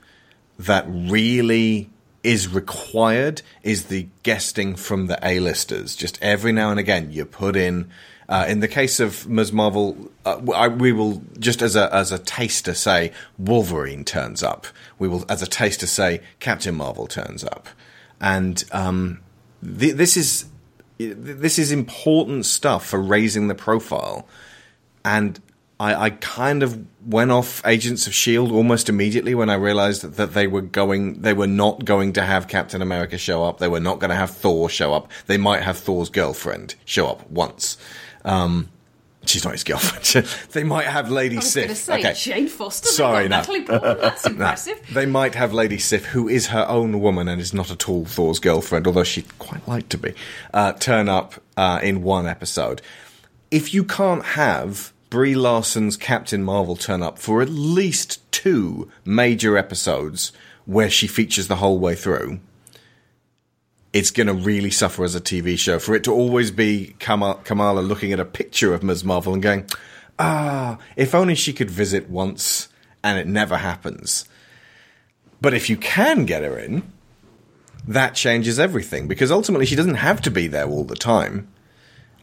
that really is required is the guesting from the A-listers. Just every now and again, you put in. Uh, in the case of Ms. Marvel, uh, I, we will just as a as a taster say Wolverine turns up. We will as a taster say Captain Marvel turns up. and um, th- this is this is important stuff for raising the profile. And I, I kind of went off Agents of Shield almost immediately when I realized that, that they were going, they were not going to have Captain America show up. They were not going to have Thor show up. They might have Thor's girlfriend show up once. Um, she's not his girlfriend. they might have Lady I was Sif. say okay. Jane Foster. Sorry, no. That's No, impressive. they might have Lady Sif, who is her own woman and is not at all Thor's girlfriend, although she'd quite like to be, uh, turn up uh, in one episode. If you can't have Brie Larson's Captain Marvel turn up for at least two major episodes where she features the whole way through, it's going to really suffer as a TV show. For it to always be Kamala looking at a picture of Ms. Marvel and going, ah, if only she could visit once, and it never happens. But if you can get her in, that changes everything because ultimately she doesn't have to be there all the time.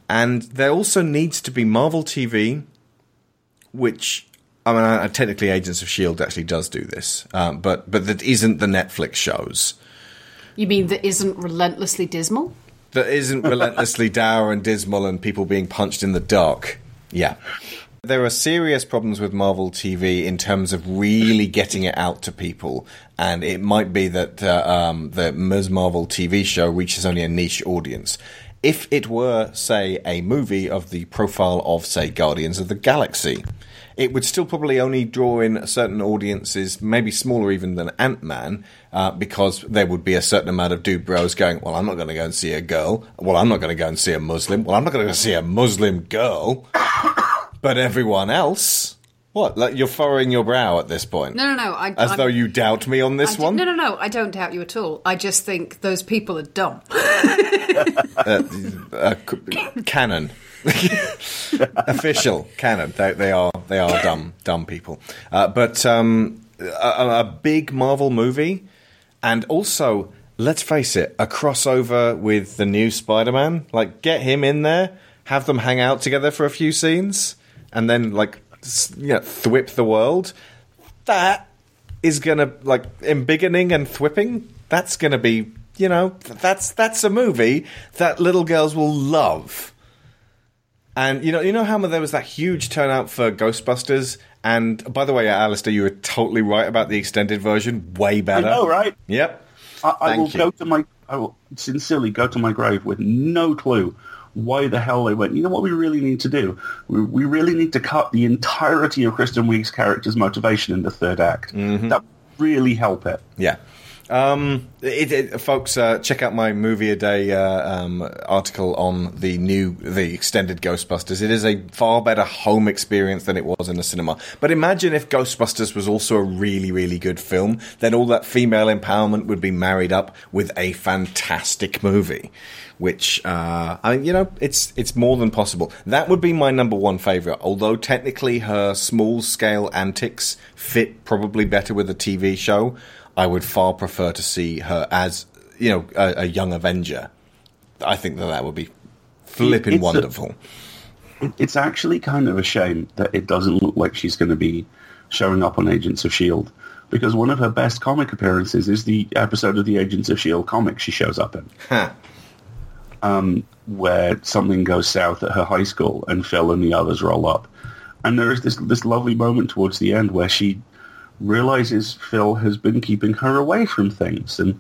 And there also needs to be Marvel TV, which I mean, technically, Agents of Shield actually does do this, um, but but that isn't the Netflix shows. You mean that isn't relentlessly dismal? That isn't relentlessly dour and dismal and people being punched in the dark. Yeah. There are serious problems with Marvel TV in terms of really getting it out to people, and it might be that uh, um, the Ms. Marvel TV show reaches only a niche audience. If it were, say, a movie of the profile of, say, Guardians of the Galaxy, it would still probably only draw in certain audiences, maybe smaller even than Ant Man, uh, because there would be a certain amount of dude bros going, Well, I'm not going to go and see a girl. Well, I'm not going to go and see a Muslim. Well, I'm not going to go see a Muslim girl. but everyone else. What? Like you're furrowing your brow at this point? No, no, no. I, As I'm- though you doubt me on this one? No, no, no. I don't doubt you at all. I just think those people are dumb. uh, c- canon. Official canon. They, they are they are dumb dumb people. Uh, but um, a, a big Marvel movie, and also let's face it, a crossover with the new Spider-Man. Like get him in there, have them hang out together for a few scenes, and then like you know, thwip the world. That is gonna like embiggening and thwipping. That's gonna be you know that's that's a movie that little girls will love. And you know, you know how there was that huge turnout for Ghostbusters. And by the way, Alasdair, you were totally right about the extended version. Way better. I know, right? Yep. I, I will you. go to my, I will sincerely go to my grave with no clue why the hell they went. You know what we really need to do? We, we really need to cut the entirety of Kristen Wiig's character's motivation in the third act. Mm-hmm. That would really help it. Yeah. Um, it, it, folks, uh, check out my movie a day uh, um, article on the new, the extended Ghostbusters. It is a far better home experience than it was in the cinema. But imagine if Ghostbusters was also a really, really good film. Then all that female empowerment would be married up with a fantastic movie. Which, uh, I mean, you know, it's it's more than possible. That would be my number one favorite. Although technically, her small scale antics fit probably better with a TV show. I would far prefer to see her as you know a, a young Avenger. I think that that would be flipping It's wonderful. It- It's actually kind of a shame that it doesn't look like she's going to be showing up on Agents of S.H.I.E.L.D. Because one of her best comic appearances is the episode of the Agents of S.H.I.E.L.D. Comic she shows up in. Ha. where something goes south at her high school and Phil and the others roll up. And there is this this lovely moment towards the end where she realizes Phil has been keeping her away from things and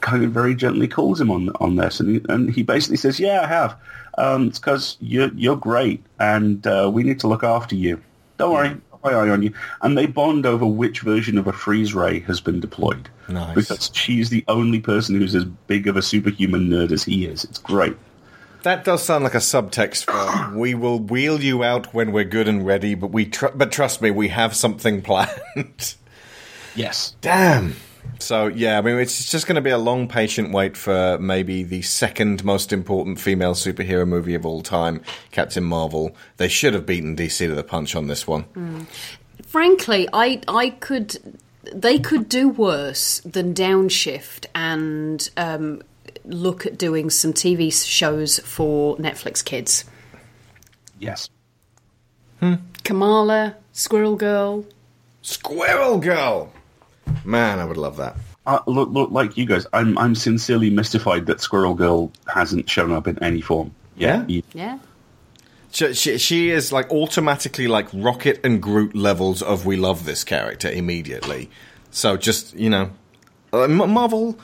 kind of very gently calls him on on this. And he, and he basically says, "Yeah, I have. Um, it's because you're you're great, and uh, we need to look after you. Don't worry." I'll eye on you, and they bond over which version of a freeze ray has been deployed. Nice. Because she's the only person who's as big of a superhuman nerd as he is. It's great. That does sound like a subtext for "We will wheel you out when we're good and ready," but we tr- but trust me, we have something planned. Yes. Damn. So yeah, I mean, it's just going to be a long, patient wait for maybe the second most important female superhero movie of all time, Captain Marvel. They should have beaten DC to the punch on this one. Frankly, I I could they could do worse than downshift and um, look at doing some TV shows for Netflix kids. Yes. Kamala, Squirrel Girl. Squirrel Girl. Man, I would love that. uh, look, look, like you guys, I'm I'm sincerely mystified that Squirrel Girl hasn't shown up in any form. Yeah? You- Yeah. She, she, she is like automatically like Rocket and Groot levels of we love this character immediately. So just you know, uh, Marvel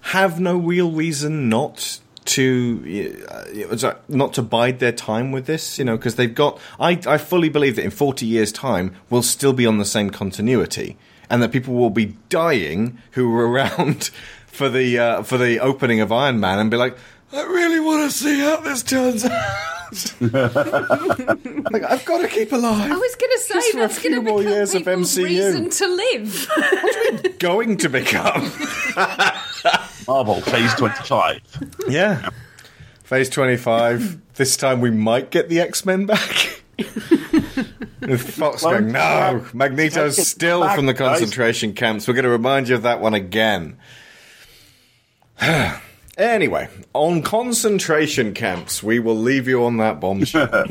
have no real reason not to uh, not to bide their time with this. You know, because they've got. I I fully believe that in forty years' time we'll still be on the same continuity, and that people will be dying who were around for the uh, for the opening of Iron Man and be like. I really want to see how this turns out. like, I've got to keep alive. I was going to say Just that's going to become years of MCU. reason to live. going to become. Marvel Phase 25. yeah. Phase 25. This time we might get the X Men back. With Fox going, no, Magneto's still back, from the guys." concentration camps. We're going to remind you of that one again. anyway, on concentration camps, we will leave you on that bombshell.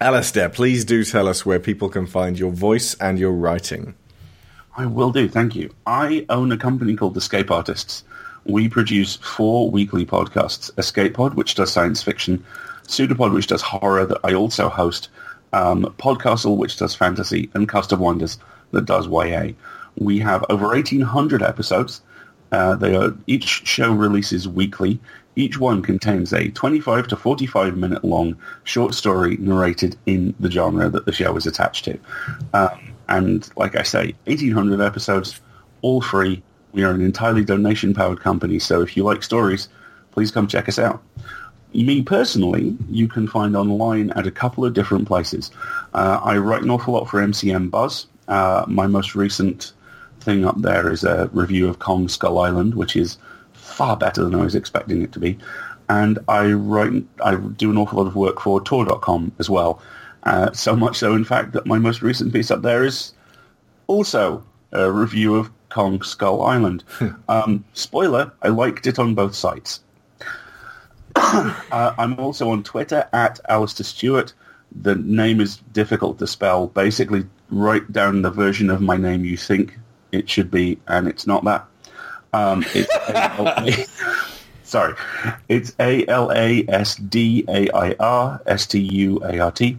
Alasdair, please do tell us where people can find your voice and your writing. I will do, thank you. I own a company called Escape Artists. We produce four weekly podcasts. Escape Pod, which does science fiction, Pseudopod, which does horror, that I also host, um, Podcastle, which does fantasy, and Cast of Wonders, that does YA. We have over 1,800 episodes. Uh, they are, each show releases weekly. Each one contains a 25 to 45 minute long short story narrated in the genre that the show is attached to. Um, and like I say, 1,800 episodes, all free. We are an entirely donation-powered company, so if you like stories, please come check us out. Me personally, you can find online at a couple of different places. Uh, I write an awful lot for MCM Buzz. Uh, my most recent thing up there is a review of Kong Skull Island, which is far better than I was expecting it to be. And I write, I do an awful lot of work for Tor.com as well. Uh, so much so, in fact, that my most recent piece up there is also a review of Kong Skull Island. um, spoiler, I liked it on both sites. uh, I'm also on Twitter at Alasdair Stuart. The name is difficult to spell. Basically, write down the version of my name you think it should be, and it's not that. Um, it's sorry, it's A L A S D A I R S T U A R T.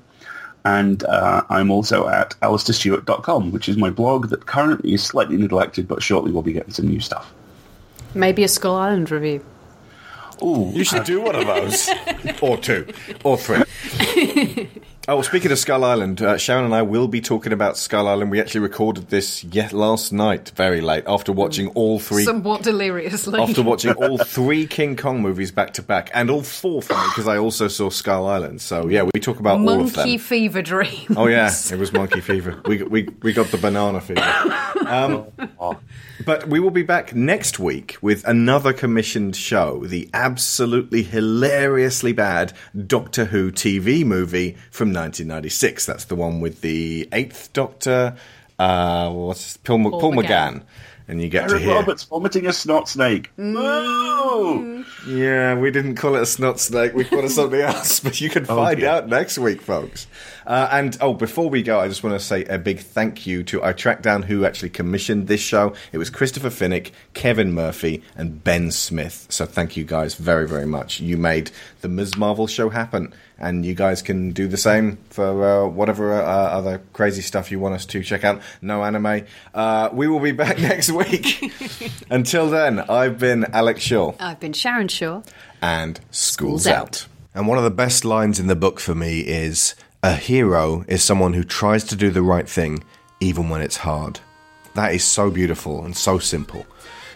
And uh, I'm also at alasdairstuart.com, which is my blog that currently is slightly neglected, but shortly we'll be getting some new stuff. Maybe a Skull Island review. Ooh, You should do one of those. or two. Or three. oh, speaking of Skull Island, uh, Sharon and I will be talking about Skull Island. We actually recorded this yet last night, very late, after watching all three. Somewhat deliriously. After watching all three King Kong movies back to back, and all four for me because I also saw Skull Island. So yeah, we talk about all of them. Monkey fever dream. Oh yeah, it was monkey fever. We we we got the banana fever. Um, but we will be back next week with another commissioned show, the absolutely hilariously bad Doctor Who TV movie from 1996. That's the one with the Eighth Doctor. Uh, what's Paul, Paul, Paul McGann. McGann. And you get to hear. Roberts vomiting a snot snake. No! Yeah, we didn't call it a snot snake. We called it something else. But you can find dear. out next week, folks. Uh, and oh, before we go, I just want to say a big thank you to I tracked down who actually commissioned this show. It was Christopher Finnick, Kevin Murphy, and Ben Smith. So thank you guys very, very much. You made the Ms. Marvel show happen, and you guys can do the same for uh, whatever uh, other crazy stuff you want us to check out. No anime. Uh, we will be back next week. Until then, I've been Alex Shaw I've been Sharon Shaw. and School's, School's out. out. And one of the best lines in the book for me is a hero is someone who tries to do the right thing even when it's hard. That is so beautiful and so simple.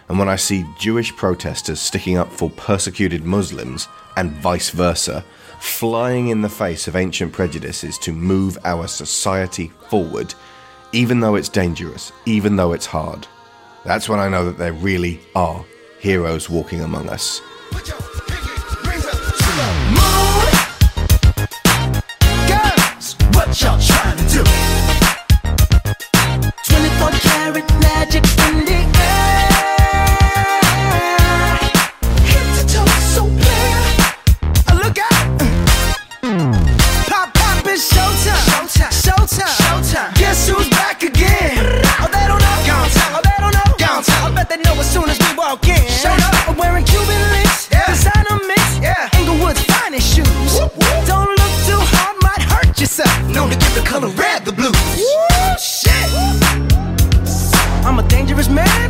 And when I see Jewish protesters sticking up for persecuted Muslims and vice versa, flying in the face of ancient prejudices to move our society forward, even though it's dangerous, even though it's hard, that's when I know that there really are heroes walking among us. Magic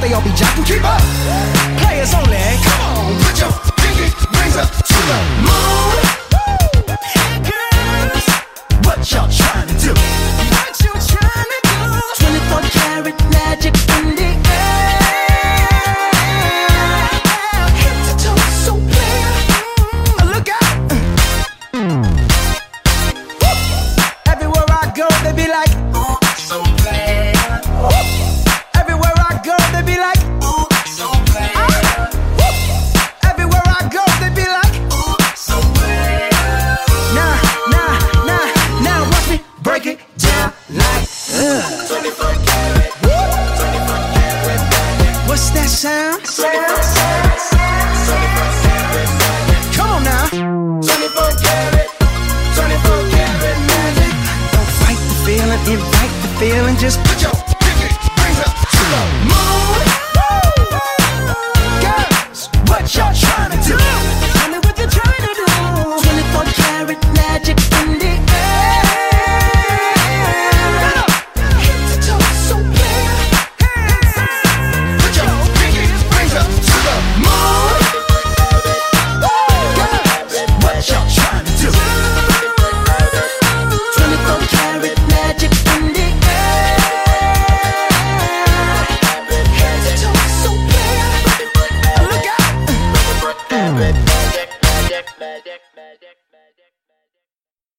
they all be jocking. Keep up. Players only.